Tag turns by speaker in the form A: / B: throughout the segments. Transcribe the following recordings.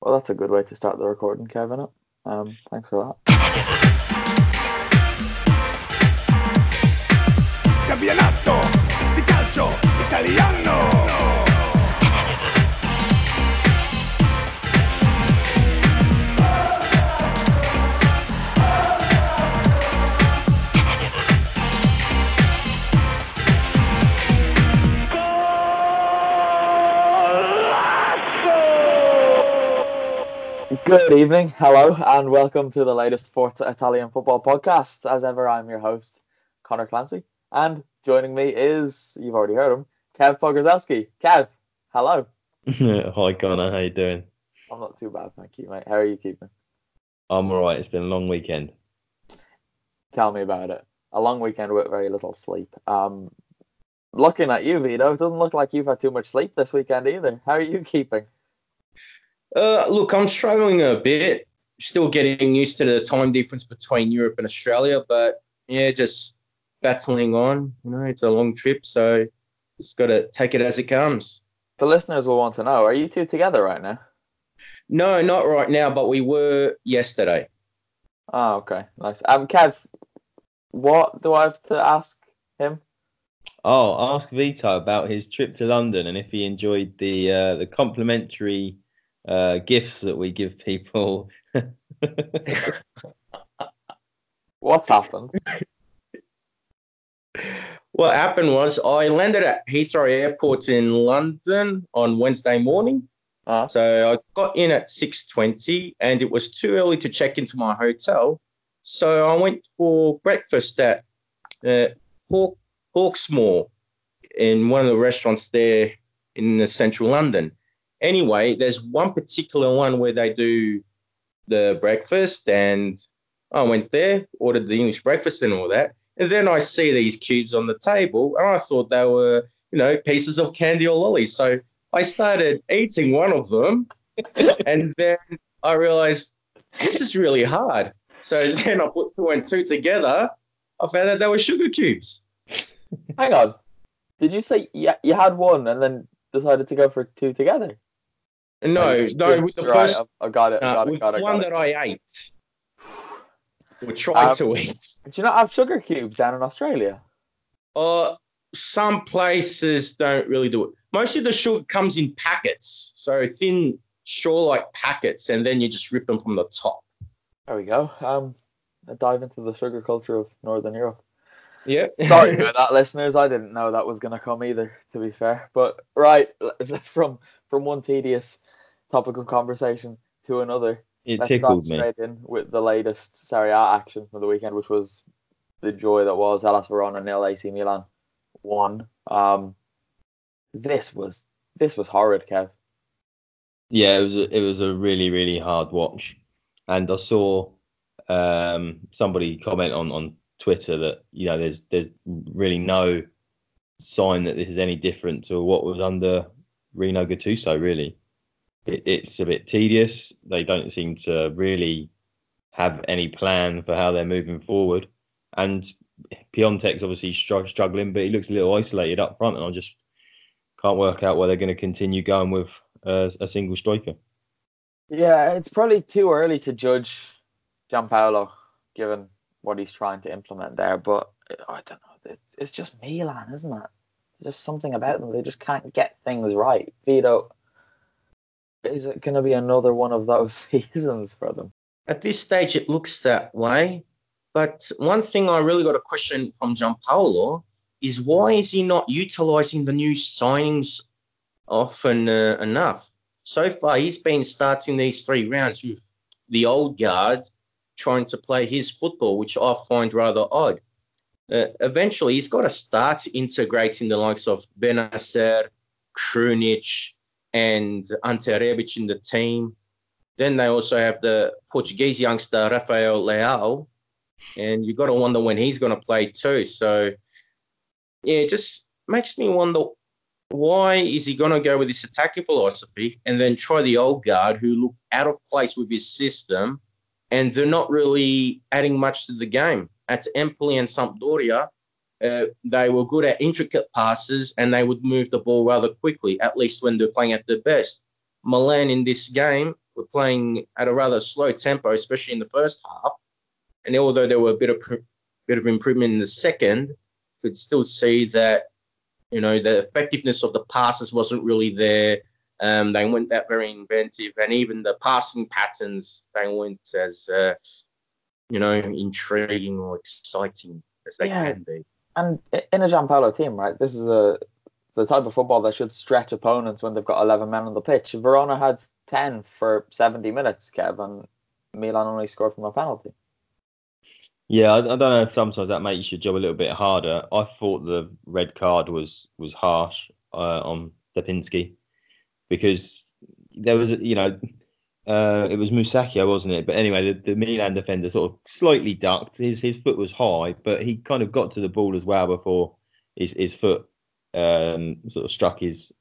A: Well, that's a good way to start the recording, Kevin. Um, thanks for that.
B: di calcio italiano.
A: Good evening, hello, and welcome to the latest Forza Italian football podcast. As ever, I'm your host, Connor Clancy, and joining me is, you've already heard him, Kev Pogorzelski. Kev, hello.
C: Hi Connor, how you doing?
A: I'm not too bad, thank you, mate. How are you keeping?
C: I'm alright. It's been a long weekend.
A: Tell me about it. A long weekend with very little sleep. Um, looking at you, Vito, it doesn't look like you've had too much sleep this weekend either. How are you keeping?
D: Uh, look, I'm struggling a bit. Still getting used to the time difference between Europe and Australia, but yeah, just battling on. You know, it's a long trip, so just got to take it as it comes.
A: The listeners will want to know: Are you two together right now?
D: No, not right now, but we were yesterday.
A: Oh, okay, nice. Um, Kev, what do I have to ask him?
C: Oh, ask Vito about his trip to London and if he enjoyed the uh, the complimentary uh, gifts that we give people.
A: What's happened?
D: What happened was I landed at Heathrow Airport in London on Wednesday morning.
A: Uh,
D: So I got in at 6:20 and it was too early to check into my hotel. So I went for breakfast at uh, Hawk, Hawksmoor in one of the restaurants there in the central London. Anyway, there's one particular one where they do the breakfast and I went there, ordered the English breakfast and all that. And then I see these cubes on the table and I thought they were, you know, pieces of candy or lollies. So I started eating one of them and then I realized this is really hard. So then I put two and two together. I found out they were sugar cubes.
A: hang on. Did you say you, you had one and then decided to go for two together?
D: No, no, with the
A: right,
D: first,
A: I I got it.
D: uh,
A: got it.
D: with
A: Got
D: the
A: it.
D: one
A: got it.
D: that I ate or tried
A: Um,
D: to eat.
A: Do you not have sugar cubes down in Australia?
D: Uh, some places don't really do it. Most of the sugar comes in packets, so thin straw-like packets, and then you just rip them from the top.
A: There we go. Um, a dive into the sugar culture of Northern Europe.
D: Yeah.
A: Sorry about that, listeners. I didn't know that was going to come either. To be fair, but right from from one tedious topic of conversation to another.
C: It
A: Let's
C: tickled me.
A: straight in with the latest Serie A action from the weekend, which was the joy that was Hellas Verona nil AC Milan one. Um, this was this was horrid, Kev.
C: Yeah, it was a, it was a really really hard watch, and I saw um, somebody comment on on Twitter that you know there's there's really no sign that this is any different to what was under Rino Gattuso. Really, it, it's a bit tedious. They don't seem to really have any plan for how they're moving forward, and Piatek's obviously struggling, but he looks a little isolated up front, and I just can't work out why they're going to continue going with uh, a single striker.
A: Yeah, it's probably too early to judge Giampaolo given what he's trying to implement there, but I don't know. It's, just Milan, isn't it? Just something about them. They just can't get things right. Vito, is it going to be another one of those seasons for them?
D: At this stage, it looks that way. But one thing I really got a question from Giampaolo is why is he not utilizing the new signings often uh, enough? So far, he's been starting these three rounds with the old guard trying to play his football, which I find rather odd. Uh, eventually, he's got to start integrating the likes of Bennacer, Krunic, and Ante Rebic in the team. Then they also have the Portuguese youngster Rafael Leao, and you've got to wonder when he's going to play too. So, yeah, it just makes me wonder why is he going to go with this attacking philosophy and then try the old guard who look out of place with his system and they're not really adding much to the game. That's Empoli and Sampdoria, uh, they were good at intricate passes and they would move the ball rather quickly, at least when they're playing at their best. Milan in this game were playing at a rather slow tempo, especially in the first half. And although there were a bit of bit of improvement in the second, could still see that you know the effectiveness of the passes wasn't really there. Um, they weren't that very inventive, and even the passing patterns they weren't as uh, you know intriguing or exciting as they
A: Yeah.
D: can be.
A: And in a Giampaolo team, right, this is a the type of football that should stretch opponents when they've got 11 men on the pitch. Verona had 10 for 70 minutes, Kev, and Milan only scored from a penalty.
C: Yeah, I, I don't know if sometimes that makes your job a little bit harder. I thought the red card was was harsh uh, on Stepinski because there was, you know, uh, it was Musacchio, wasn't it? But anyway, the, the Milan defender sort of slightly ducked. His his foot was high, but he kind of got to the ball as well before his his foot um, sort of struck his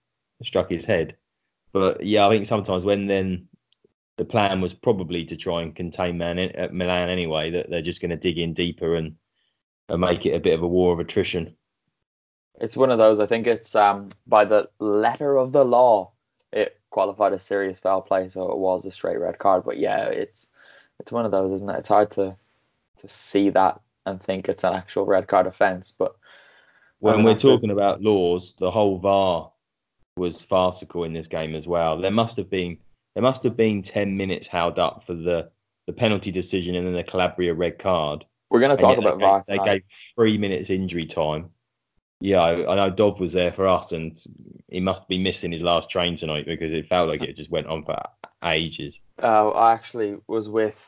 C: struck his head. But yeah, I think sometimes when then the plan was probably to try and contain Man at Milan anyway. That they're just going to dig in deeper and, and make it a bit of a war of attrition.
A: It's one of those, I think it's um by the letter of the law, it qualified as serious foul play, so it was a straight red card. But yeah, it's it's one of those, isn't it? It's hard to to see that and think it's an actual red card offence. But
C: When we're talking about laws, the whole VAR was farcical in this game as well. There must have been there must have been ten minutes held up for the the penalty decision and then the Calabria red card.
A: we're gonna talk
C: yet they
A: about VAR.
C: They
A: tonight.
C: gave three minutes injury time. Yeah, I, I know Dov was there for us, and he must be missing his last train tonight because it felt like it just went on for ages.
A: Uh, I actually was with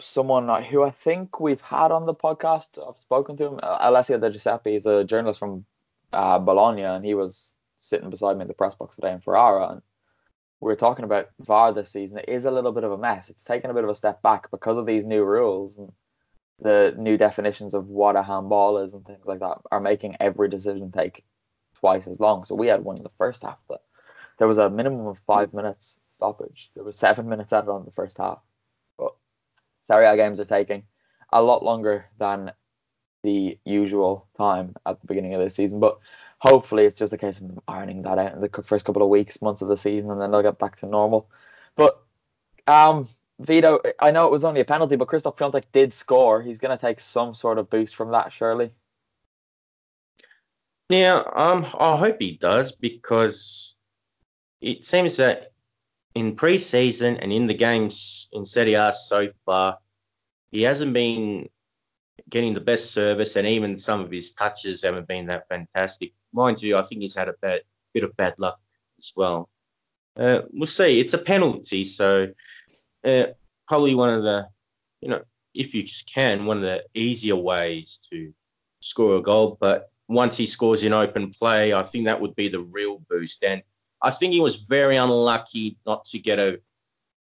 A: someone who I think we've had on the podcast. I've spoken to him. Uh, Alessio De Giuseppe is a journalist from uh, Bologna, and he was sitting beside me in the press box today in Ferrara. And we were talking about VAR this season. It is a little bit of a mess. It's taken a bit of a step back because of these new rules and the new definitions of what a handball is and things like that are making every decision take twice as long. So we had one in the first half that there was a minimum of five minutes stoppage. There was seven minutes added on the first half. But Serie A games are taking a lot longer than the usual time at the beginning of the season. But hopefully it's just a case of ironing that out in the first couple of weeks, months of the season, and then they'll get back to normal. But um, Vito, I know it was only a penalty, but Krzysztof Piatek did score. He's going to take some sort of boost from that, surely.
D: Yeah, um, I hope he does because it seems that in pre-season and in the games in Serie A so far, he hasn't been getting the best service, and even some of his touches haven't been that fantastic. Mind you, I think he's had a bad, bit of bad luck as well. Uh, we'll see. It's a penalty, so uh, probably one of the, you know, if you can, one of the easier ways to score a goal. But once he scores in open play, I think that would be the real boost. And I think he was very unlucky not to get a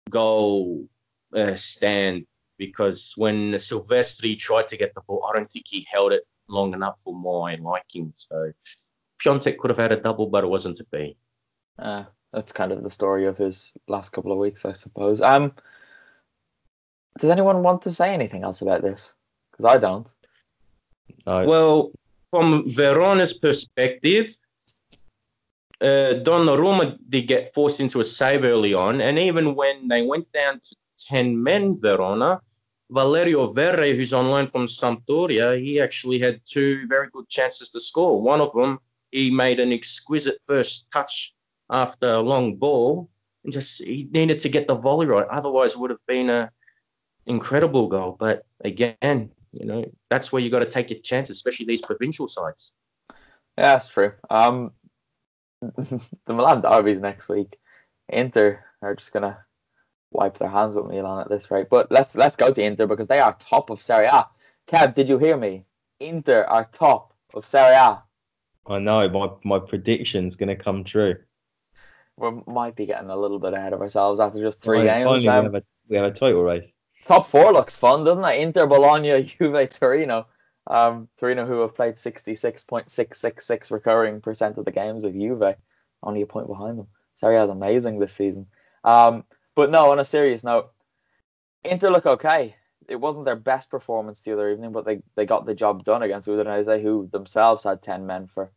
D: goal uh, stand because when Silvestri tried to get the ball, I don't think he held it long enough for my liking. So Piatek could have had a double, but it wasn't to be.
A: Uh, that's kind of the story of his last couple of weeks, I suppose. Um, does anyone want to say anything else about this? Because I don't.
C: No.
D: Well, from Verona's perspective, uh, Donnarumma did get forced into a save early on, and even when they went down to 10 men, Verona, Valerio Verre, who's on loan from Sampdoria, he actually had two very good chances to score. One of them, he made an exquisite first touch after a long ball, and just he needed to get the volley right. Otherwise, it would have been a incredible goal. But again, you know, that's where you got to take your chances, especially these provincial sides.
A: Yeah, that's true. Um, the Milan derby's next week. Inter are just gonna wipe their hands with Milan at this rate. But let's let's go to Inter because they are top of Serie A. Kev, did you hear me? Inter are top of Serie A.
C: I know my my prediction's going to come true.
A: We might be getting a little bit ahead of ourselves after just three
C: Finally,
A: games.
C: we
A: Um,
C: have a we have a title race.
A: top four looks fun, doesn't it? Inter, Bologna, Juve, Torino. Um, Torino, who have played 66.666 recurring percent of the games of Juve, only a point behind them. Serie A is amazing this season. Um, but no, on a serious note, Inter look okay. It wasn't their best performance the other evening, but they, they got the job done against Udinese, who themselves had 10 men for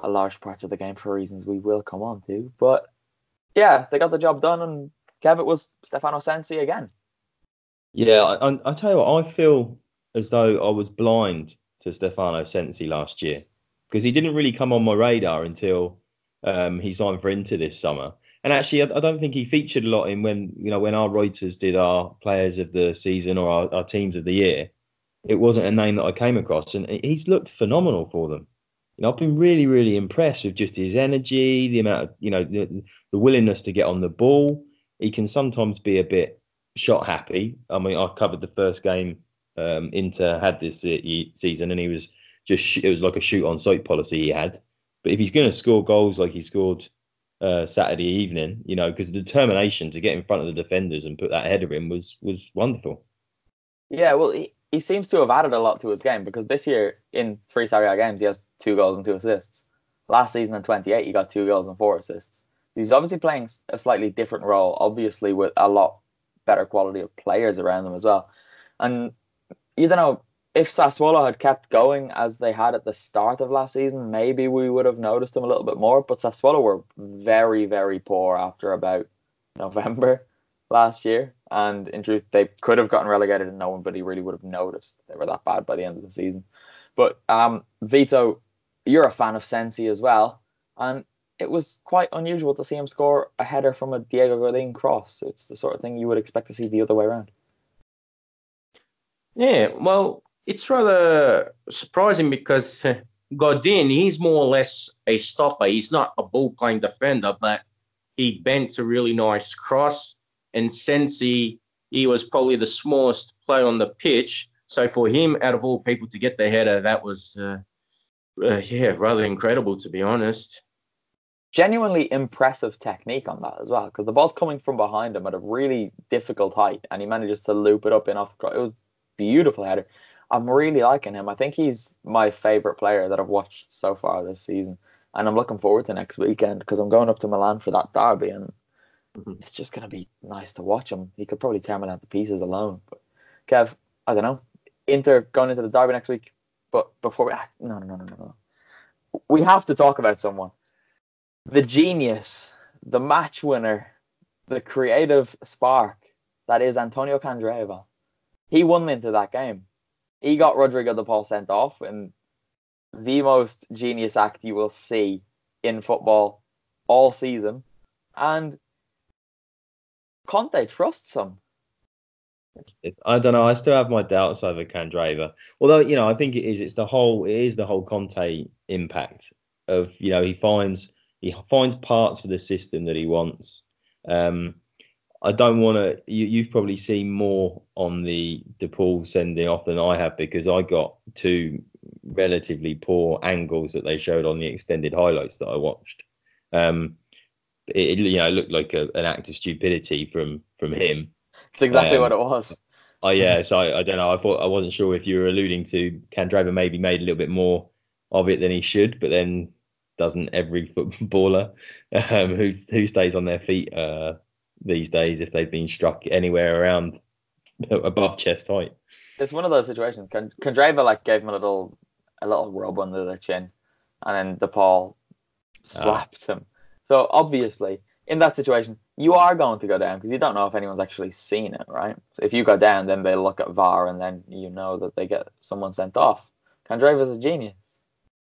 A: a large part of the game for reasons we will come on to. But yeah, they got the job done, and Kev, it was Stefano Sensi again.
C: Yeah, I, I, I tell you what, I feel as though I was blind to Stefano Sensi last year because he didn't really come on my radar until um, he signed for Inter this summer. And actually, I, I don't think he featured a lot in when you know when our Reuters did our players of the season or our, our teams of the year. It wasn't a name that I came across, and he's looked phenomenal for them. You know, I've been really, really impressed with just his energy, the amount of you know the, the willingness to get on the ball. He can sometimes be a bit shot happy. I mean, I covered the first game um, Inter had this season, and he was just it was like a shoot on sight policy he had. But if he's going to score goals like he scored uh, Saturday evening, you know, because the determination to get in front of the defenders and put that header in was was wonderful.
A: Yeah, well, he seems to have added a lot to his game because this year in three Serie A games he has two goals and two assists. Last season in 28 he got two goals and four assists. He's obviously playing a slightly different role, obviously with a lot better quality of players around them as well. And you don't know if Sassuolo had kept going as they had at the start of last season, maybe we would have noticed them a little bit more. But Sassuolo were very, very poor after about November last year. And in truth, they could have gotten relegated and no one but he really would have noticed they were that bad by the end of the season. But um, Vito, you're a fan of Sensi as well. And it was quite unusual to see him score a header from a Diego Godin cross. It's the sort of thing you would expect to see the other way around.
D: Yeah, well, it's rather surprising because uh, Godin, he's more or less a stopper. He's not a ball playing defender, but he bent a really nice cross. And Sensi, he was probably the smallest player on the pitch. So for him, out of all people, to get the header, that was, uh, uh, yeah, rather incredible, to be honest.
A: Genuinely impressive technique on that as well, because the ball's coming from behind him at a really difficult height, and he manages to loop it up in off. It was beautiful header. I'm really liking him. I think he's my favorite player that I've watched so far this season, and I'm looking forward to next weekend because I'm going up to Milan for that derby, and
D: Mhm.
A: it's just gonna be nice to watch him. He could probably tear down to pieces alone. But Kev, I don't know. Inter going into the derby next week, but before we ah, no no no no no we have to talk about someone, the genius, the match winner, the creative spark that is Antonio Candreva. He won into that game. He got Rodrigo de Paul sent off, and the most genius act you will see in football all season. And Conte trusts him.
C: It- I don't know. I still have my doubts over Candreva. Although, you know, I think it is. It's the whole. It is the whole Conte impact of you know he finds he finds parts for the system that he wants. Um, I don't want to. You, you've probably seen more on the De Paul sending off than I have because I got two relatively poor angles that they showed on the extended highlights that I watched. Um, it, you know it looked like a, an act of stupidity from from him.
A: It's exactly
C: Um,
A: what it was.
C: Oh yeah, so I, I don't know. I thought I wasn't sure if you were alluding to Candreva maybe made a little bit more of it than he should, but then doesn't every footballer um, who who stays on their feet uh, these days if they've been struck anywhere around above chest height?
A: it's one of those situations. Candreva like gave him a little a little rub under the chin, and then the De Paul slapped him. So obviously, in that situation, you are going to go down because you don't know if anyone's actually seen it, right? So if you go down, then they look at VAR, and then you know that they get someone sent off. Candreva's a genius.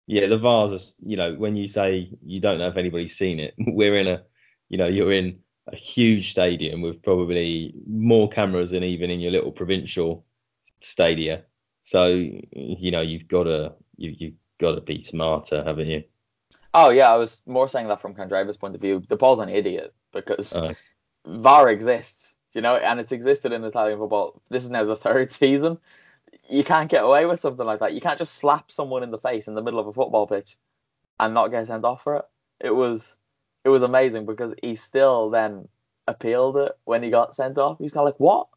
C: Yeah, the VAR's, are, you know, when you say you don't know if anybody's seen it, we're in a, you know, you're in a huge stadium with probably more cameras than even in your little provincial stadia. So, you know, you've got to, you, you've got to be smarter, haven't you?
A: Oh yeah, I was more saying that from Candreva's point of view. De Paul's an idiot because
C: Uh,
A: VAR exists, you know, and it's existed in Italian football. This is now the third season. You can't get away with something like that. You can't just slap someone in the face in the middle of a football pitch and not get sent off for it. It was it was amazing because he still then appealed it when he got sent off. He's kind of like, "What?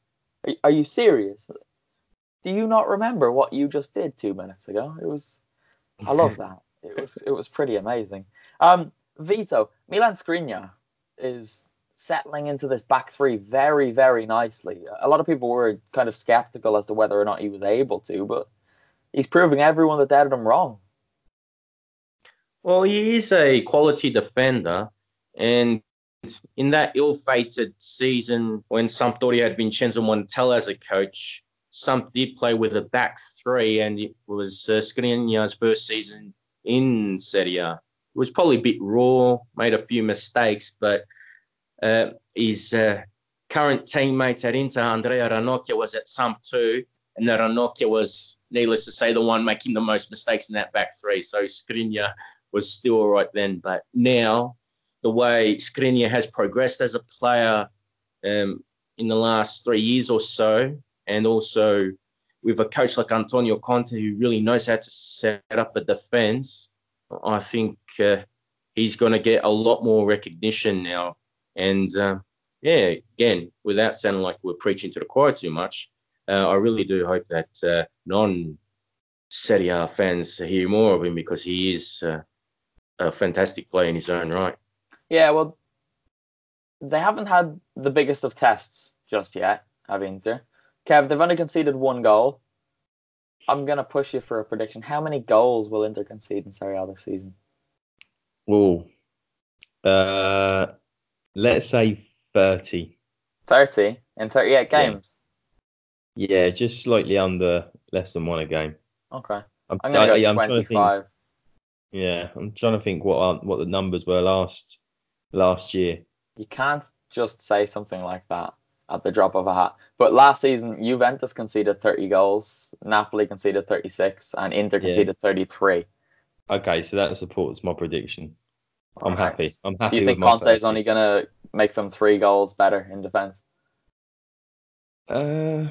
A: Are, are you serious? Do you not remember what you just did two minutes ago?" It was, I love that. It was it was pretty amazing. Um, Vito Milan Skriniar is settling into this back three very, very nicely. A lot of people were kind of skeptical as to whether or not he was able to, but he's proving everyone that doubted him wrong.
D: Well, he is a quality defender, and in that ill-fated season when Sampdoria had Vincenzo Montella as a coach, Samp did play with a back three, and it was uh, Skriniar's first season in Serie A. Was probably a bit raw, made a few mistakes, but uh, his uh, current teammate at Inter, Andrea Ranocchia, was at Samp too, and Ranocchia was, needless to say, the one making the most mistakes in that back three. So Skriniar was still all right then, but now the way Skriniar has progressed as a player um, in the last three years or so, and also with a coach like Antonio Conte who really knows how to set up a defense, I think uh, he's going to get a lot more recognition now. And uh, yeah, again, without sounding like we're preaching to the choir too much, uh, I really do hope that uh, non Serie A fans hear more of him because he is uh, a fantastic player in his own right.
A: Yeah, well, they haven't had the biggest of tests just yet, have Inter. Kev, they've only conceded one goal. I'm going to push you for a prediction. How many goals will Inter concede in Serie A this season?
C: oh, uh, let's say 30.
A: 30 in 38 games.
C: Yeah, just slightly under less than one a game.
A: Okay.
C: I'm,
A: I'm
C: I-
A: go
C: I'm trying to think-
A: 25.
C: Yeah, I'm trying to think what are, what the numbers were last last year.
A: You can't just say something like that at the drop of a hat. But last season, Juventus conceded 30 goals, Napoli conceded 36, and Inter
C: Yeah.
A: conceded 33.
C: Okay, so that supports my prediction. I'm
A: Alright.
C: happy. I'm happy.
A: Do
C: you
A: think Conte's
C: 30.
A: only going to make them three goals better in defence?
C: Uh,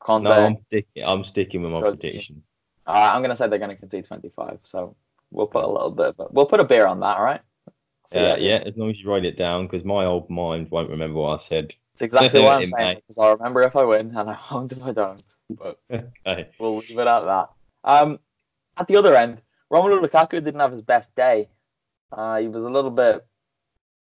A: Conte,
C: no, I'm sticking. I'm sticking with my
A: Good.
C: prediction.
A: uh, I'm going to say they're going to concede 25. So we'll put a little bit, but we'll put a beer on that, all right? So,
C: Uh, yeah, as long as you write it down, because my old mind won't remember what I said.
A: It's exactly what I'm saying because I'll remember if I win and I won't if I don't. But
C: Okay.
A: we'll leave it at that. Um, at the other end, Romelu Lukaku didn't have his best day. Uh, he was a little bit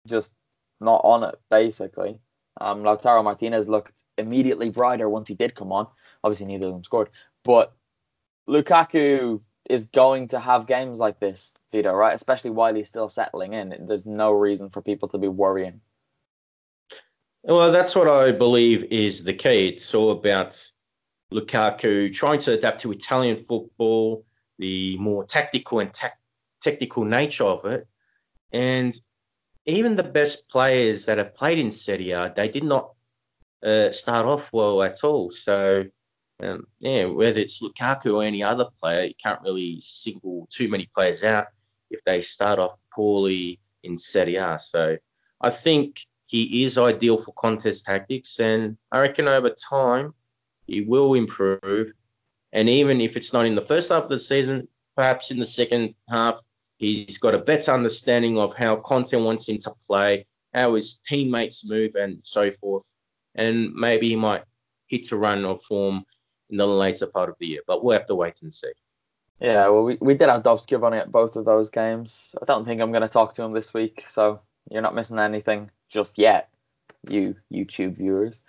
A: just not on it, basically. Um, Lautaro Martinez looked immediately brighter once he did come on. Obviously, neither of them scored. But Lukaku is going to have games like this, Vito, right? Especially while he's still settling in. There's no reason for people to be worrying.
D: Well, that's what I believe is the key. It's all about Lukaku trying to adapt to Italian football, the more tactical and tac technical nature of it. And even the best players that have played in Serie A, they did not uh, start off well at all. So, um, yeah, whether it's Lukaku or any other player, you can't really single too many players out if they start off poorly in Serie A. So, I think he is ideal for Conte's tactics, and I reckon over time he will improve. And even if it's not in the first half of the season, perhaps in the second half, he's got a better understanding of how Conte wants him to play, how his teammates move, and so forth. And maybe he might hit a run of form in the later part of the year, but we'll have to wait and see.
A: Yeah, well, we, we did have Dovskib on it at both of those games. I don't think I'm going to talk to him this week, so you're not missing anything just yet, you YouTube viewers.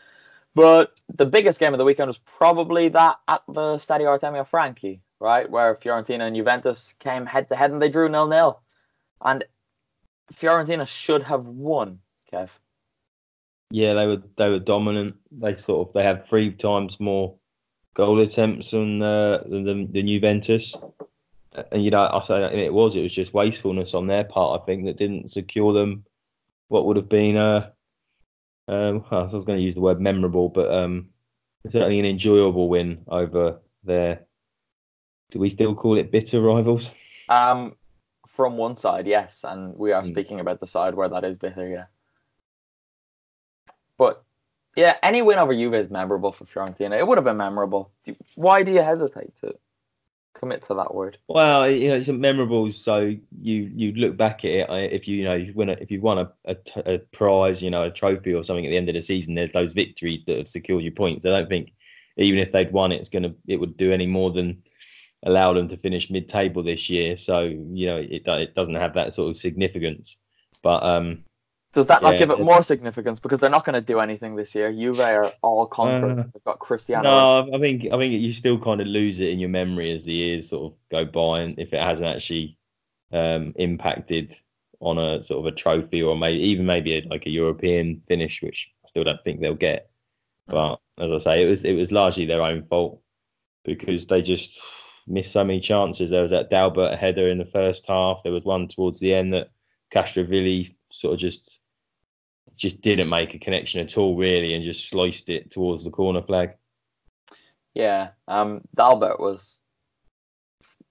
A: But the biggest game of the weekend was probably that at the Stadio Artemio Franchi, right, where Fiorentina and Juventus came head to head and they drew nil nil, and Fiorentina should have won. Kev.
C: Yeah, they were they were dominant. They sort of they had three times more goal attempts on uh, than, than Juventus. And you know, I say it was it was just wastefulness on their part. I think that didn't secure them what would have been a um, I was going to use the word memorable, but um, certainly an enjoyable win over their. Do we still call it bitter rivals?
A: Um, from one side, yes, and we are
C: Mm.
A: speaking about the side where that is bitter, yeah. But yeah, any win over Juve is memorable for Fiorentina. It would have been memorable. Why do you hesitate to commit to that word?
C: Well, you know, it's memorable. So you you look back at it. If you you know you win a, if you've won a, a, a prize, you know, a trophy or something at the end of the season, there's those victories that have secured you points. I don't think even if they'd won, it's gonna it would do any more than allow them to finish mid-table this year. So you know, it it doesn't have that sort of significance. But um,
A: Does that not give it more significance because they're not going to do anything this year? Juve are all conquerors.
C: Uh,
A: They've got Cristiano.
C: No, I think I think you still kind of lose it in your memory as the years sort of go by, and if it hasn't actually um, impacted on a sort of a trophy or maybe even maybe a, like a European finish, which I still don't think they'll get. But as I say, it was it was largely their own fault because they just missed so many chances. There was that Dalbert header in the first half. There was one towards the end that Castrovilli sort of just just didn't make a connection at all, really, and just sliced it towards the corner flag.
A: Yeah, um, Dalbert was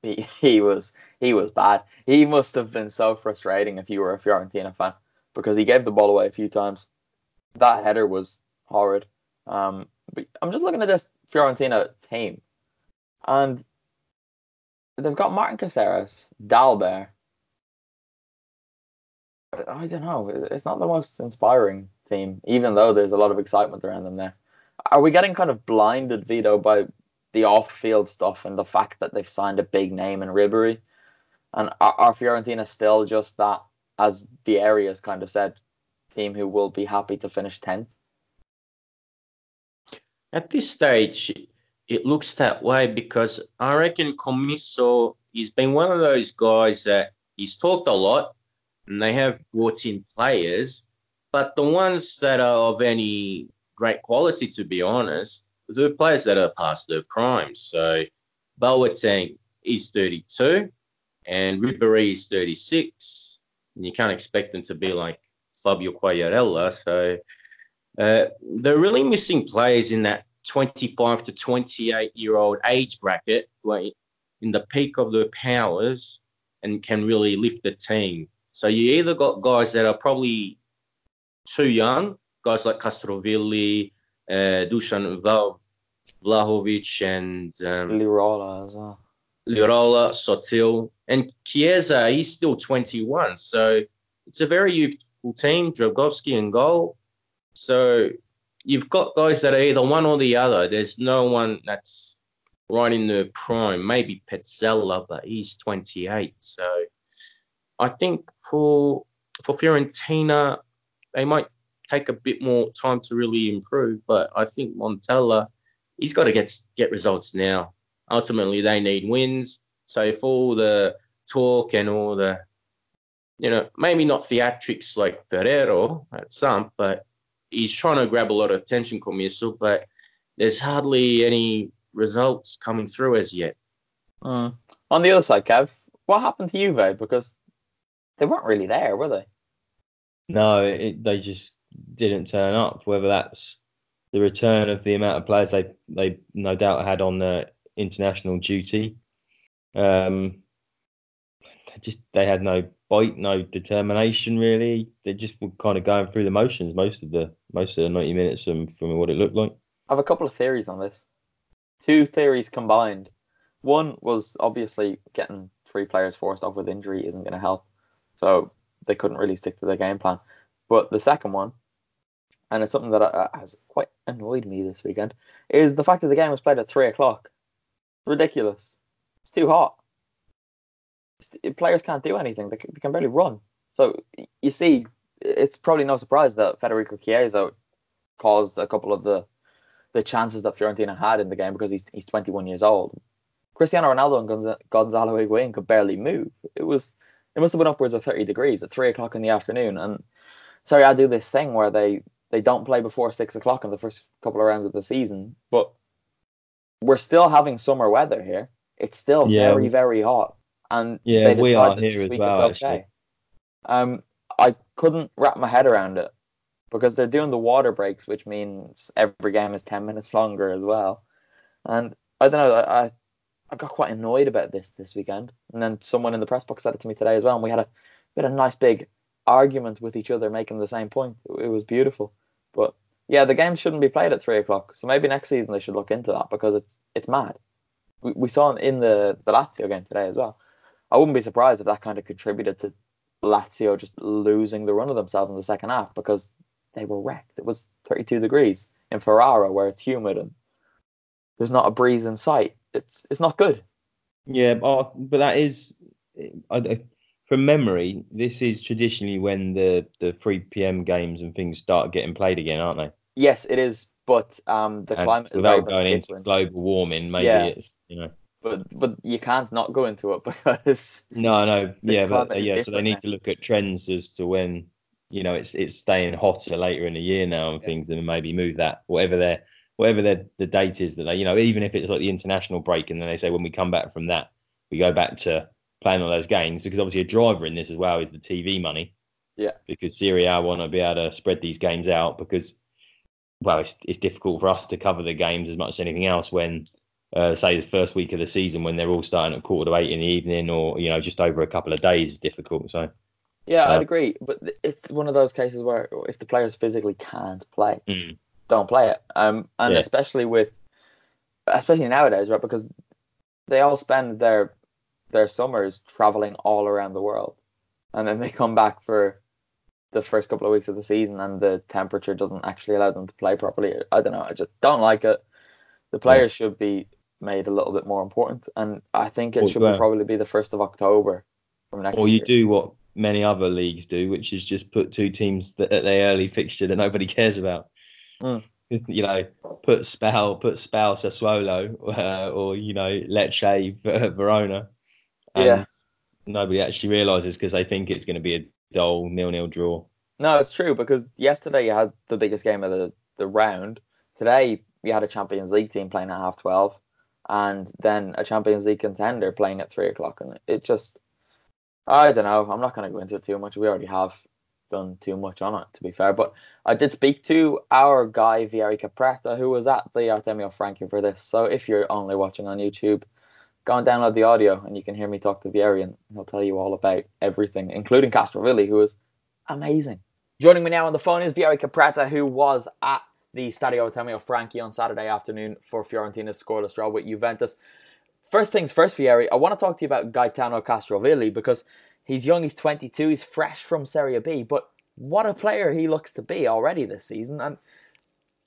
A: he, he was he was bad. He must have been so frustrating if you were a Fiorentina fan because he gave the ball away a few times. That header was horrid. Um, but I'm just looking at this Fiorentina team, and they've got Martin Caceres, Dalbert. I don't know. It's not the most inspiring team, even though there's a lot of excitement around them there. Are we getting kind of blinded, Vito, by the off-field stuff and the fact that they've signed a big name in Ribery? And are, are Fiorentina still just that, as Vieri has kind of said, team who will be happy to finish tenth?
D: At this stage, it looks that way because I reckon Commisso, he's been one of those guys that he's talked a lot and they have brought in players, but the ones that are of any great quality, to be honest, the players that are past their prime. So Boateng is 32 and Ribéry is 36. And you can't expect them to be like Fabio Quagliarella. So uh, they're really missing players in that 25 to 28 year old age bracket in the peak of their powers and can really lift the team. So you either got guys that are probably too young, guys like Castrovilli, uh, Dusan Vlahovic, and um,
A: Lirola as well.
D: Lirola, Sottil, and Chiesa, he's still 21. So it's a very youthful team, Dragowski in goal. So you've got guys that are either one or the other. There's no one that's right in the prime. Maybe Pezzella, but he's 28. So I think for for Fiorentina, they might take a bit more time to really improve. But I think Montella, he's got to get get results now. Ultimately, they need wins. So for all the talk and all the, you know, maybe not theatrics like Ferrero at Samp, but he's trying to grab a lot of attention, Commisso, but there's hardly any results coming through as yet.
A: Mm. On the other side, Kev, what happened to Juve? Because they weren't really there, were they?
C: No, it, they just didn't turn up. Whether that's the return of the amount of players they they no doubt had on the international duty, um, they just they had no bite, no determination really. They just were kind of going through the motions most of the most of the ninety minutes from from what it looked like.
A: I have a couple of theories on this. Two theories combined. One was obviously getting three players forced off with injury isn't going to help, so they couldn't really stick to their game plan. But the second one, and it's something that uh, has quite annoyed me this weekend, is the fact that the game was played at three o'clock. Ridiculous. It's too hot. Players can't do anything. They can, they can barely run. So you see, it's probably no surprise that Federico Chiesa caused a couple of the the chances that Fiorentina had in the game because he's he's 21 years old. Cristiano Ronaldo and Gonzalo Higuain could barely move. It was it must have been upwards of 30 degrees at three o'clock in the afternoon. And sorry, I do this thing where they they don't play before six o'clock in the first couple of rounds of the season, but we're still having summer weather here. It's still
C: Yeah.
A: very very hot, and
C: Yeah,
A: they
C: we are
A: decided
C: here
A: this
C: as
A: week
C: well,
A: it's
C: actually.
A: Um, I couldn't wrap my head around it because they're doing the water breaks, which means every game is ten minutes longer as well. And I don't know, I I got quite annoyed about this this weekend. And then someone in the press box said it to me today as well, and we had a had a nice big argument with each other, making the same point. It, it was beautiful, but yeah, the game shouldn't be played at three o'clock. So maybe next season they should look into that because it's it's mad. We, we saw in the the Lazio game today as well. I wouldn't be surprised if that kind of contributed to Lazio just losing the run of themselves in the second half because they were wrecked. It was 32 degrees in Ferrara where it's humid and there's not a breeze in sight. It's it's not good.
C: Yeah, but, but that is, I, I, from memory, this is traditionally when the, the 3 p.m. games and things start getting played again, aren't they?
A: Yes, it is, but um the
C: And
A: climate
C: without going into global warming, maybe
A: Yeah.
C: it's, you know.
A: But but you can't not go into it because
C: No, no, yeah, but
A: is
C: yeah, so they need
A: now.
C: to look at trends as to when, you know, it's it's staying hotter later in the year now and
A: Yeah.
C: things, and maybe move that whatever their whatever their the date is that they, you know, even if it's like the international break, and then they say when we come back from that, we go back to playing all those games because obviously a driver in this as well is the TV money.
A: Yeah.
C: Because Serie A want to be able to spread these games out because, well, it's it's difficult for us to cover the games as much as anything else when uh, say the first week of the season when they're all starting at quarter to eight in the evening or you know just over a couple of days is difficult so
A: yeah,
C: Uh,
A: I'd agree. But it's one of those cases where if the players physically can't play,
C: mm,
A: don't play it. Um, and
C: Yeah.
A: especially with, especially nowadays, right? Because they all spend their their summers traveling all around the world, and then they come back for the first couple of weeks of the season, and the temperature doesn't actually allow them to play properly. I don't know. I just don't like it. The players should be made a little bit more important, and I think it
C: Well,
A: should
C: well-
A: probably be the first of October from next
C: or you
A: year.
C: do what many other leagues do which is just put two teams that at their early fixture that nobody cares about
A: Mm.
C: you know put Spal put Spal Sassuolo uh, or you know Lecce Ver- Verona and
A: Yeah.
C: nobody actually realizes because they think it's going to be a dull nil-nil draw
A: No, it's true because yesterday you had the biggest game of the, the round. Today you had a Champions League team playing at half twelve, and then a Champions League contender playing at three o'clock, and it just I don't know. I'm not going to go into it too much. We already have done too much on it, to be fair. But I did speak to our guy Vieri Capretta, who was at the Artemio Franchi for this. So if you're only watching on YouTube, go and download the audio, and you can hear me talk to Vieri, and he'll tell you all about everything, including Castrovilli, who was amazing. Joining me now on the phone is Vieri Capretta, who was at the Stadio Artemio Franchi on Saturday afternoon for Fiorentina's scoreless draw with Juventus. First things first, Vieri, I want to talk to you about Gaetano Castrovilli because he's young, he's 22, he's fresh from Serie B, but what a player he looks to be already this season, and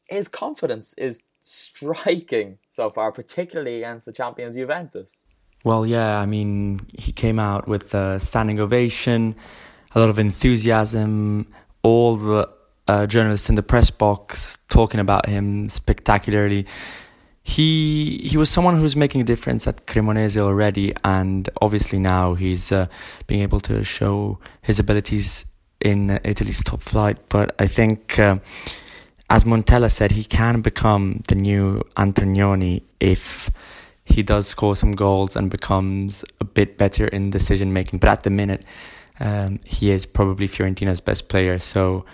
A: his confidence is striking so far, particularly against the champions Juventus.
E: Well, yeah, I mean, he came out with a standing ovation, a lot of enthusiasm, all the uh, journalists in the press box talking about him spectacularly. He he was someone who was making a difference at Cremonese already, and obviously now he's uh, being able to show his abilities in Italy's top flight. But I think, uh, as Montella said, he can become the new Antognoni if he does score some goals and becomes a bit better in decision making. But at the minute, um, he is probably Fiorentina's best player. So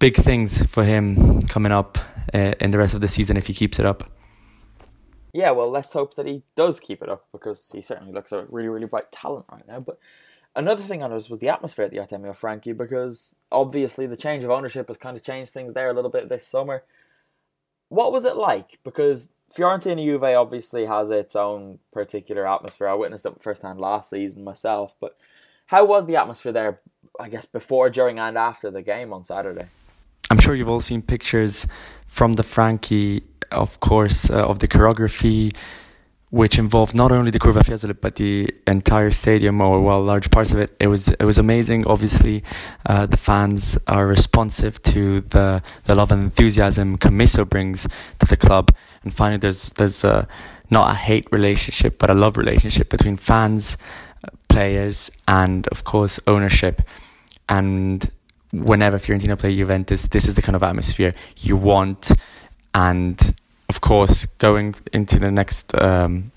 E: big things for him coming up uh, in the rest of the season if he keeps it up.
A: Yeah, well, let's hope that he does keep it up because he certainly looks a really, really bright talent right now. But another thing I noticed was the atmosphere at the Artemio Franchi because obviously the change of ownership has kind of changed things there a little bit this summer. What was it like? Because Fiorentina Juve obviously has its own particular atmosphere. I witnessed it firsthand last season myself. But how was the atmosphere there, I guess, before, during, and after the game on Saturday?
E: I'm sure you've all seen pictures from the Franchi, of course, uh, of the choreography. which involved not only the Curva Fiesole but the entire stadium or well large parts of it. It was it was amazing. Obviously, uh, the fans are responsive to the the love and enthusiasm Commisso brings to the club, and finally there's there's a, not a hate relationship but a love relationship between fans, players, and of course ownership, and whenever Fiorentina play Juventus, this is the kind of atmosphere you want, and of course, going into the next um,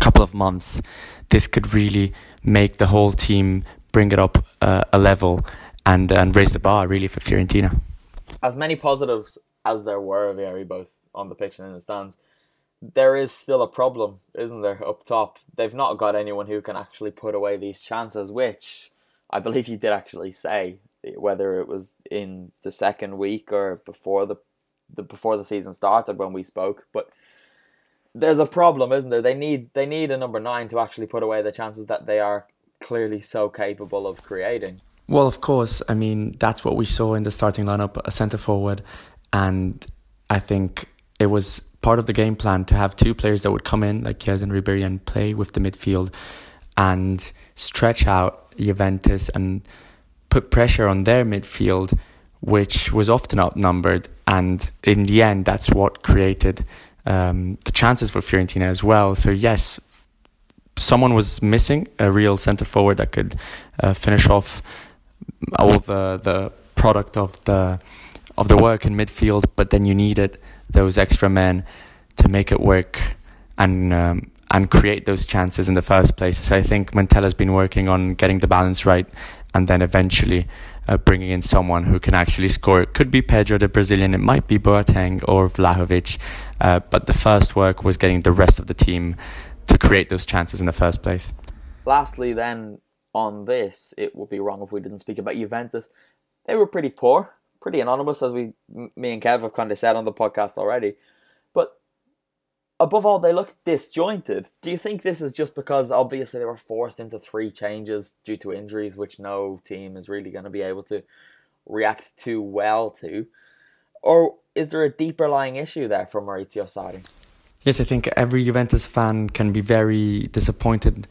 E: couple of months, this could really make the whole team bring it up uh, a level and and raise the bar really for Fiorentina.
A: As many positives as there were, very both on the pitch and in the stands, there is still a problem, isn't there, up top? They've not got anyone who can actually put away these chances, which I believe you did actually say, whether it was in the second week or before the the before the season started when we spoke, but there's a problem, isn't there? They need they need a number nine to actually put away the chances that they are clearly so capable of creating.
E: Well, of course, I mean that's what we saw in the starting lineup, a centre forward, and I think it was part of the game plan to have two players that would come in like Chiesa and Ribery and play with the midfield and stretch out Juventus and put pressure on their midfield which was often outnumbered. And in the end, that's what created um, the chances for Fiorentina as well. So, yes, someone was missing a real centre forward that could uh, finish off all the, the product of the of the work in midfield, but then you needed those extra men to make it work and um, and create those chances in the first place. So I think Montella has been working on getting the balance right, and then eventually uh, bringing in someone who can actually score. It could be Pedro, the Brazilian, it might be Boateng or Vlahovic, uh, but the first work was getting the rest of the team to create those chances in the first place.
A: Lastly, then on this, it would be wrong if we didn't speak about Juventus. They were pretty poor, pretty anonymous, as we, me and Kev have kind of said on the podcast already above all, they look disjointed. Do you think this is just because obviously they were forced into three changes due to injuries, which no team is really going to be able to react too well to? Or is there a deeper lying issue there for Maurizio Sarri?
E: Yes, I think every Juventus fan can be very disappointed,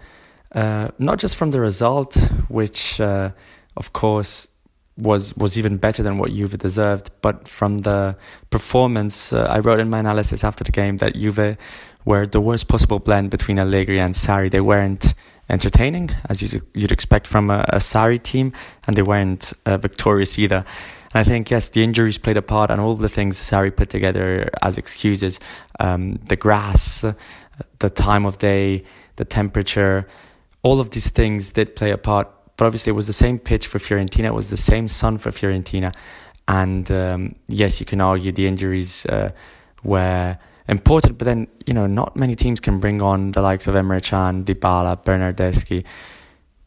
E: uh, not just from the result, which, uh, of course, was was even better than what Juve deserved. But from the performance, uh, I wrote in my analysis after the game that Juve were the worst possible blend between Allegri and Sarri. They weren't entertaining, as you'd expect from a, a Sarri team, and they weren't uh, victorious either. And I think yes, the injuries played a part, and all the things Sarri put together as excuses, um, the grass, the time of day, the temperature, all of these things did play a part but obviously, it was the same pitch for Fiorentina. It was the same sun for Fiorentina. And um, yes, you can argue the injuries uh, were important, but then, you know, not many teams can bring on the likes of Emre Can, Dybala, Bernardeschi.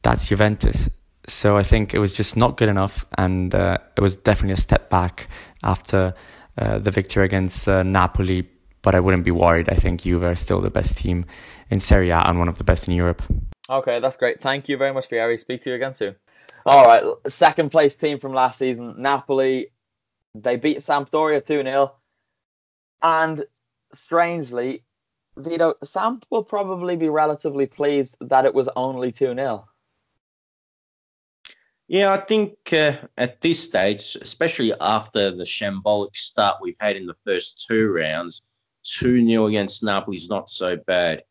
E: That's Juventus. So I think it was just not good enough, and uh, it was definitely a step back after uh, the victory against uh, Napoli. But I wouldn't be worried. I think Juve are still the best team in Serie A and one of the best in Europe.
A: Okay, that's great. Thank you very much, Vieri. Speak to you again soon. All right, second place team from last season, Napoli. They beat Sampdoria 2 0. And strangely, Vito, Samp will probably be relatively pleased that it was only 2 0.
D: Yeah, I think uh, at this stage, especially after the shambolic start we've had in the first two rounds, 2 0 against Napoli is not so bad.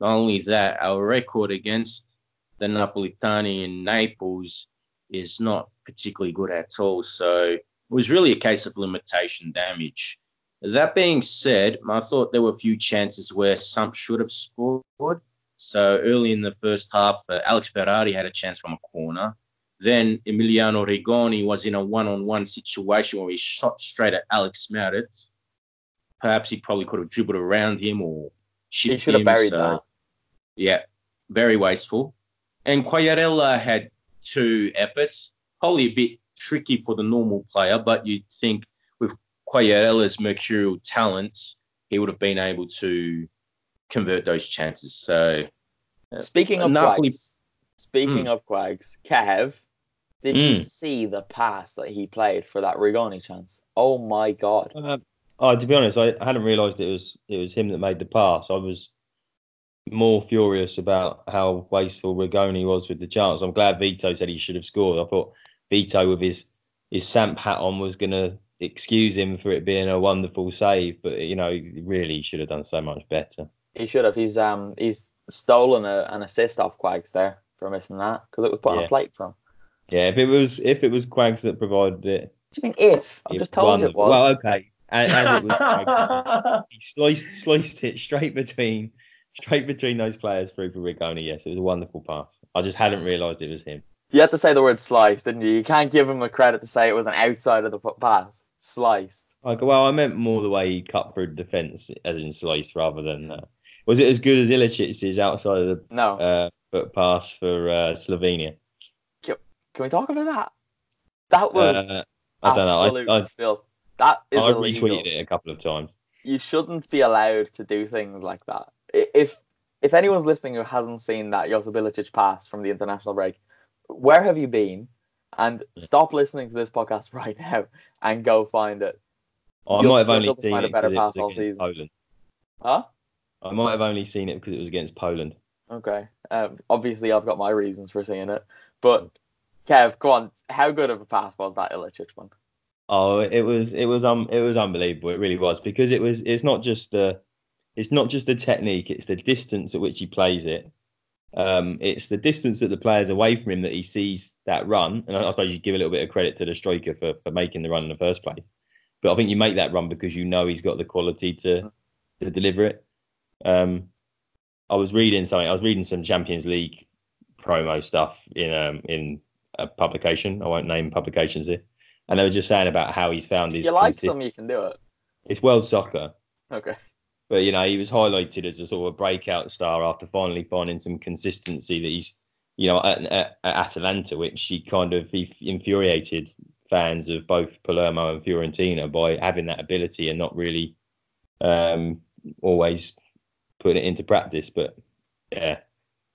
D: Not only that, our record against the Napolitani in Naples is not particularly good at all. So it was really a case of limitation damage. That being said, I thought there were a few chances where some should have scored. So early in the first half, uh, Alex Ferrari had a chance from a corner. Then Emiliano Rigoni was in a one-on-one situation where he shot straight at Alex Meret. Perhaps he probably could have dribbled around him or
A: he should have buried so, that.
D: Yeah, very wasteful. And Quagliarella had two efforts, probably a bit tricky for the normal player, but you'd think with Quagliarella's mercurial talents, he would have been able to convert those chances. So,
A: uh, speaking of Napoli, Quags, speaking mm. of Quags, Kev, did mm. you hmm. see the pass that he played for that Rigoni chance? Oh my god!
C: Uh, oh, to be honest, I hadn't realised it was it was him that made the pass. I was more furious about how wasteful Rigoni was with the chance. I'm glad Vito said he should have scored. I thought Vito with his his Samp hat on was going to excuse him for it being a wonderful save, but you know, really he really should have done so much better.
A: He should have. He's um he's stolen a, an assist off Quags there for missing that because it was put on a plate from.
C: Yeah, if it was if it was Quags that provided it,
A: What do you mean if? I've just told you it was.
C: Well, okay, and, and it was Quags. he sliced sliced it straight between straight between those players through for Rigoni. Yes, it was a wonderful pass. I just hadn't realised it was him.
A: You had to say the word sliced, didn't you? You can't give him the credit to say it was an outside of the pass. Sliced.
C: Like, well, I meant more the way he cut through the defence, as in slice, rather than. Uh, was it as good as Ilicić's outside of
A: No.
C: the uh, foot pass for uh, Slovenia?
A: Can we talk about that? That was
C: Uh, I don't know. I, I,
A: filth. That is
C: I
A: illegal.
C: retweeted it a couple of times.
A: You shouldn't be allowed to do things like that. If if anyone's listening who hasn't seen that Josip Ilicic pass from the international break, where have you been? And stop listening to this podcast right now and go find it.
C: I might have only seen it
A: better
C: because it
A: pass all
C: was against
A: season.
C: Poland.
A: Huh?
C: I might have only seen it because it was against Poland.
A: Okay. Um, obviously, I've got my reasons for seeing it. But, Kev, go on. How good of a pass was that Ilicic one?
C: Oh, it was it was um it was unbelievable. It really was because it was it's not just the it's not just the technique. It's the distance at which he plays it. Um, it's the distance that the players away from him that he sees that run. And I, I suppose you give a little bit of credit to the striker for for making the run in the first place. But I think you make that run because you know he's got the quality to to deliver it. Um, I was reading something. I was reading some Champions League promo stuff in um in a publication. I won't name publications here. And they were just saying about how he's found
A: If
C: his.
A: you like
C: consi-
A: them, you can do it.
C: It's world soccer,
A: Okay.
C: But you know he was highlighted as a sort of breakout star after finally finding some consistency that he's, you know, at, at, at Atalanta, which he kind of he infuriated fans of both Palermo and Fiorentina by having that ability and not really um, always putting it into practice. But yeah,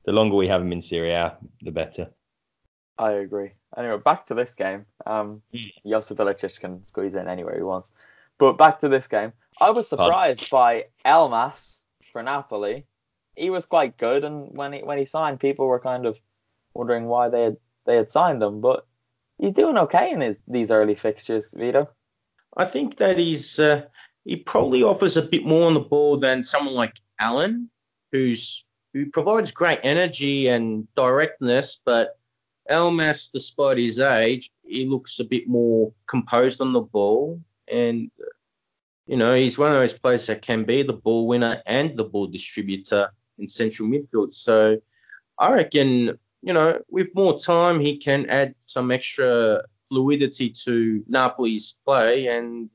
C: the longer we have him in Serie A, the better.
A: I agree. Anyway, back to this game. Um,
C: Hmm.
A: Josip Ilicic can squeeze in anywhere he wants. But back to this game. I was surprised by Elmas for Napoli. He was quite good, and when he when he signed, people were kind of wondering why they had they had signed him. But he's doing okay in his these early fixtures, Vito.
D: I think that he's uh, he probably offers a bit more on the ball than someone like Allen, who's who provides great energy and directness, but Elmas, despite his age, he looks a bit more composed on the ball, and you know he's one of those players that can be the ball winner and the ball distributor in central midfield. So I reckon you know with more time he can add some extra fluidity to Napoli's play, and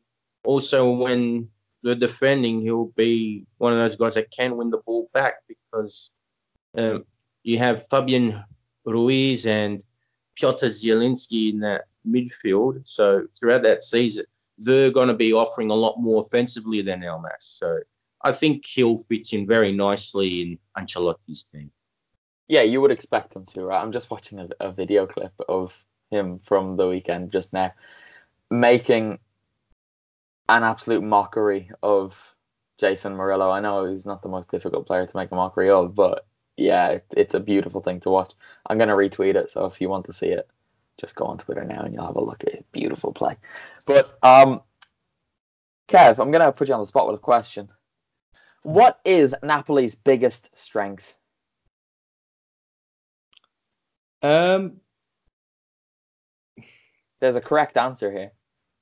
D: also when they're defending, he'll be one of those guys that can win the ball back because um, you have Fabian Ruiz and Piotr Zielinski in that midfield. So throughout that season, they're going to be offering a lot more offensively than Elmas. So I think he'll fit in very nicely in Ancelotti's team.
A: Yeah, you would expect him to, right? I'm just watching a, a video clip of him from the weekend just now, making an absolute mockery of Jeison Murillo. I know he's not the most difficult player to make a mockery of, but yeah, it's a beautiful thing to watch. I'm gonna retweet it, so if you want to see it, just go on Twitter now and you'll have a look at it. Beautiful play. But um, Kev, I'm gonna put you on the spot with a question. What is Napoli's biggest strength?
C: Um,
A: There's a correct answer here.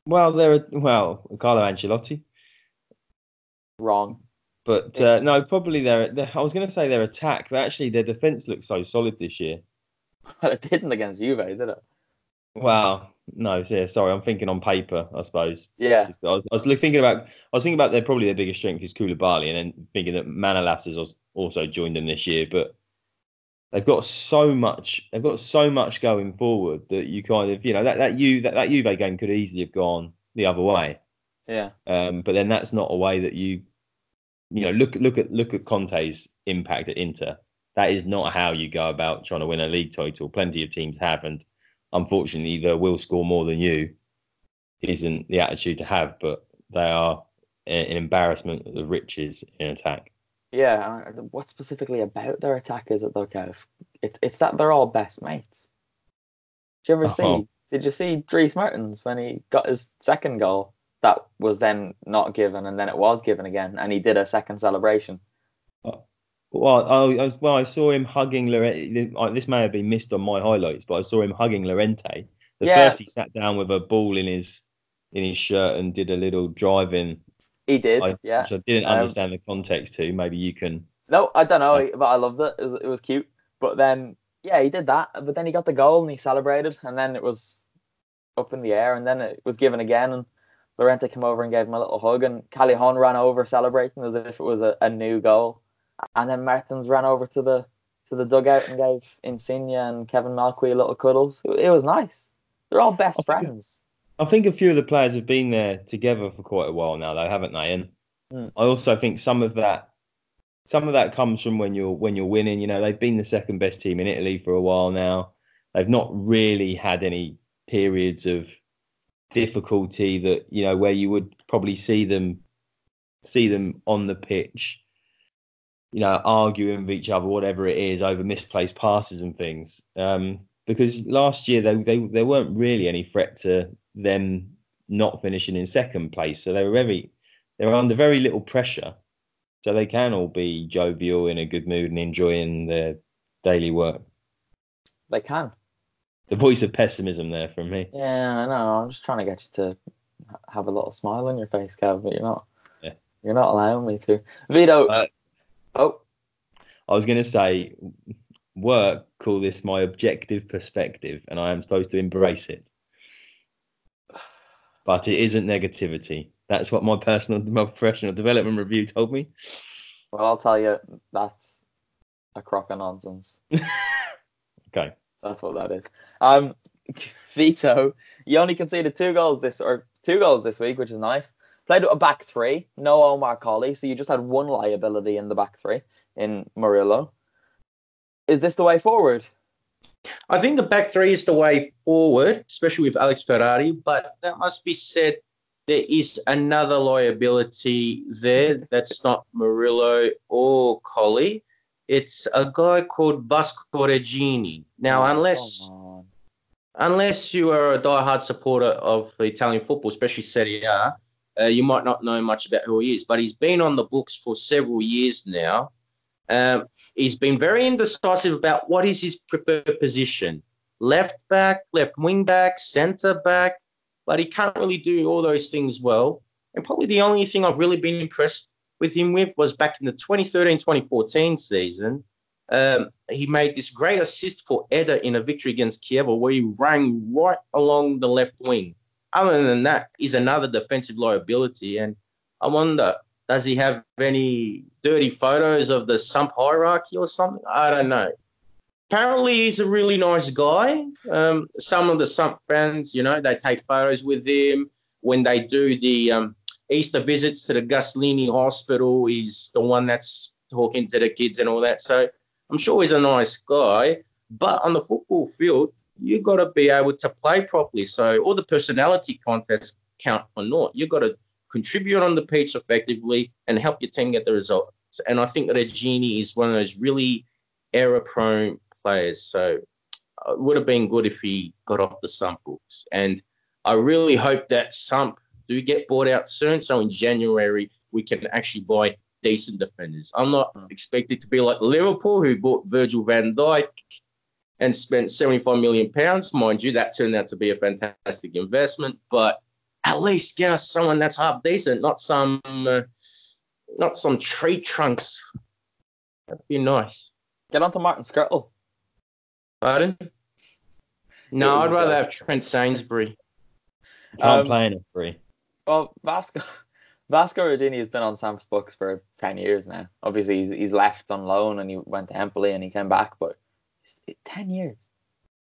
C: well, there are well Carlo Ancelotti.
A: Wrong.
C: But uh, no, probably their, their. I was going to say their attack, but actually their defense looks so solid this year.
A: Well, it didn't against Juve, did it?
C: Well, no, yeah, sorry, I'm thinking on paper, I suppose.
A: Yeah.
C: Just, I, was, I was thinking about, I was thinking about their probably their biggest strength is Koulibaly, and then thinking that Manolas has also joined them this year. But they've got so much, they've got so much going forward that you kind of, you know, that that you that, that Juve game could easily have gone the other way.
A: Yeah.
C: Um, but then that's not a way that you, you know, look look at look at Conte's impact at Inter. That is not how you go about trying to win a league title. Plenty of teams have, and unfortunately, the will score more than you isn't the attitude to have. But they are an embarrassment of the riches in attack.
A: Yeah, what specifically about their attack is it though, Kev? It, it's that they're all best mates. Did you ever uh-huh. see?
C: Oh.
A: Did you see Dries Mertens when he got his second goal? That was then not given, and then it was given again, and he did a second celebration.
C: Well, I, I, well, I saw him hugging Llorente. This may have been missed on my highlights, but I saw him hugging Llorente. The
A: Yeah.
C: first he sat down with a ball in his in his shirt and did a little driving,
A: He did,
C: I,
A: yeah.
C: which I didn't
A: Um,
C: understand the context to. Maybe you can.
A: No, I don't know, but I loved it. It was, it was cute. But then, yeah, he did that. But then he got the goal and he celebrated, and then it was up in the air, and then it was given again, and Llorente came over and gave him a little hug, and Callejon ran over celebrating as if it was a, a new goal, and then Mertens ran over to the to the dugout and gave Insigne and Kevin Malcuit a little cuddles. It, it was nice. They're all best
C: I think-
A: friends.
C: I think a few of the players have been there together for quite a while now, though, haven't they? And
A: Mm.
C: I also think some of that, some of that comes from when you're when you're winning. You know, they've been the second best team in Italy for a while now. They've not really had any periods of difficulty that you know where you would probably see them see them on the pitch you know arguing with each other whatever it is over misplaced passes and things um because last year they they, they weren't really any threat to them not finishing in second place so they were very they were under very little pressure so they can all be jovial in a good mood and enjoying their daily work
A: They can.
C: the voice of pessimism there from me
A: Yeah, I know. I'm just trying to get you to have a little smile on your face, Kev, but you're not.
C: Yeah.
A: You're not allowing me to. Vito.
C: Uh,
A: oh,
C: I was going to say, work call this my objective perspective, and I am supposed to embrace it. But it isn't negativity. That's what my personal, my professional development review told me.
A: well, I'll tell you, that's a crock of nonsense.
C: Okay.
A: That's what that is. Um, Vito, you only conceded two goals this or two goals this week, which is nice. Played a back three, no Omar Colley, so you just had one liability in the back three in Murillo. Is this the way forward?
D: I think the back three is the way forward, especially with Alex Ferrari. But that must be said, there is another liability there that's not Murillo or Colley. It's a guy called Vasco Regini. Now, oh, unless
A: Come on.
D: unless you are a diehard supporter of Italian football, especially Serie A, uh, you might not know much about who he is. But he's been on the books for several years now. Um, he's been very indecisive about what is his preferred position: left back, left wing back, centre back. But he can't really do all those things well. And probably the only thing I've really been impressed with him with was back in the 2013-2014 season. Um, he made this great assist for Eder in a victory against Chievo where he ran right along the left wing. Other than that, he's another defensive liability. And I wonder, does he have any dirty photos of the Samp hierarchy or something? I don't know. Apparently, he's a really nice guy. Um, some of the Samp fans, you know, they take photos with him when they do the um, Easter visits to the Gaslini Hospital. He's the one that's talking to the kids and all that. So I'm sure he's a nice guy, but on the football field, you got to be able to play properly. So all the personality contests count or not. You've got to contribute on the pitch effectively and help your team get the results. And I think that Regini is one of those really error-prone players. So uh, it would have been good if he got off the Samp books. And I really hope that Samp do get bought out soon. So in January we can actually buy decent defenders. I'm not expected to be like Liverpool, who bought Virgil van Dijk and spent 75 million pounds. Mind you, that turned out to be a fantastic investment. But at least get us someone that's half decent, not some, uh, not some tree trunks. That'd be nice.
A: Get on to Martin Škrtel.
D: Pardon? No, I'd rather
A: joke.
D: have Trent Sainsbury.
C: Can't
A: Um,
C: play in a free.
A: Well, Vasco Vasco Regini has been on Samp's books for ten years now. Obviously, he's, he's left on loan and he went to Empoli and he came back, but it's- ten years.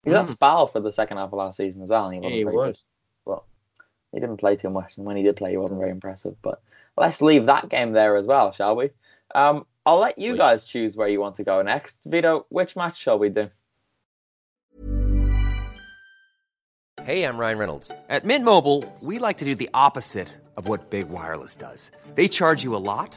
A: He was
D: Mm.
A: at Spal for the second half of last season as well, and he
D: Yeah,
A: wasn't
D: he
A: very
D: was.
A: good. Well, he didn't play too much, and when he did play, he wasn't very impressive. But let's leave that game there as well, shall we? Um, I'll let you
C: Please.
A: guys choose where you want to go next. Vito, which match shall we do?
F: Hey, I'm Ryan Reynolds. At Mint Mobile, we like to do the opposite of what Big Wireless does. They charge you a lot,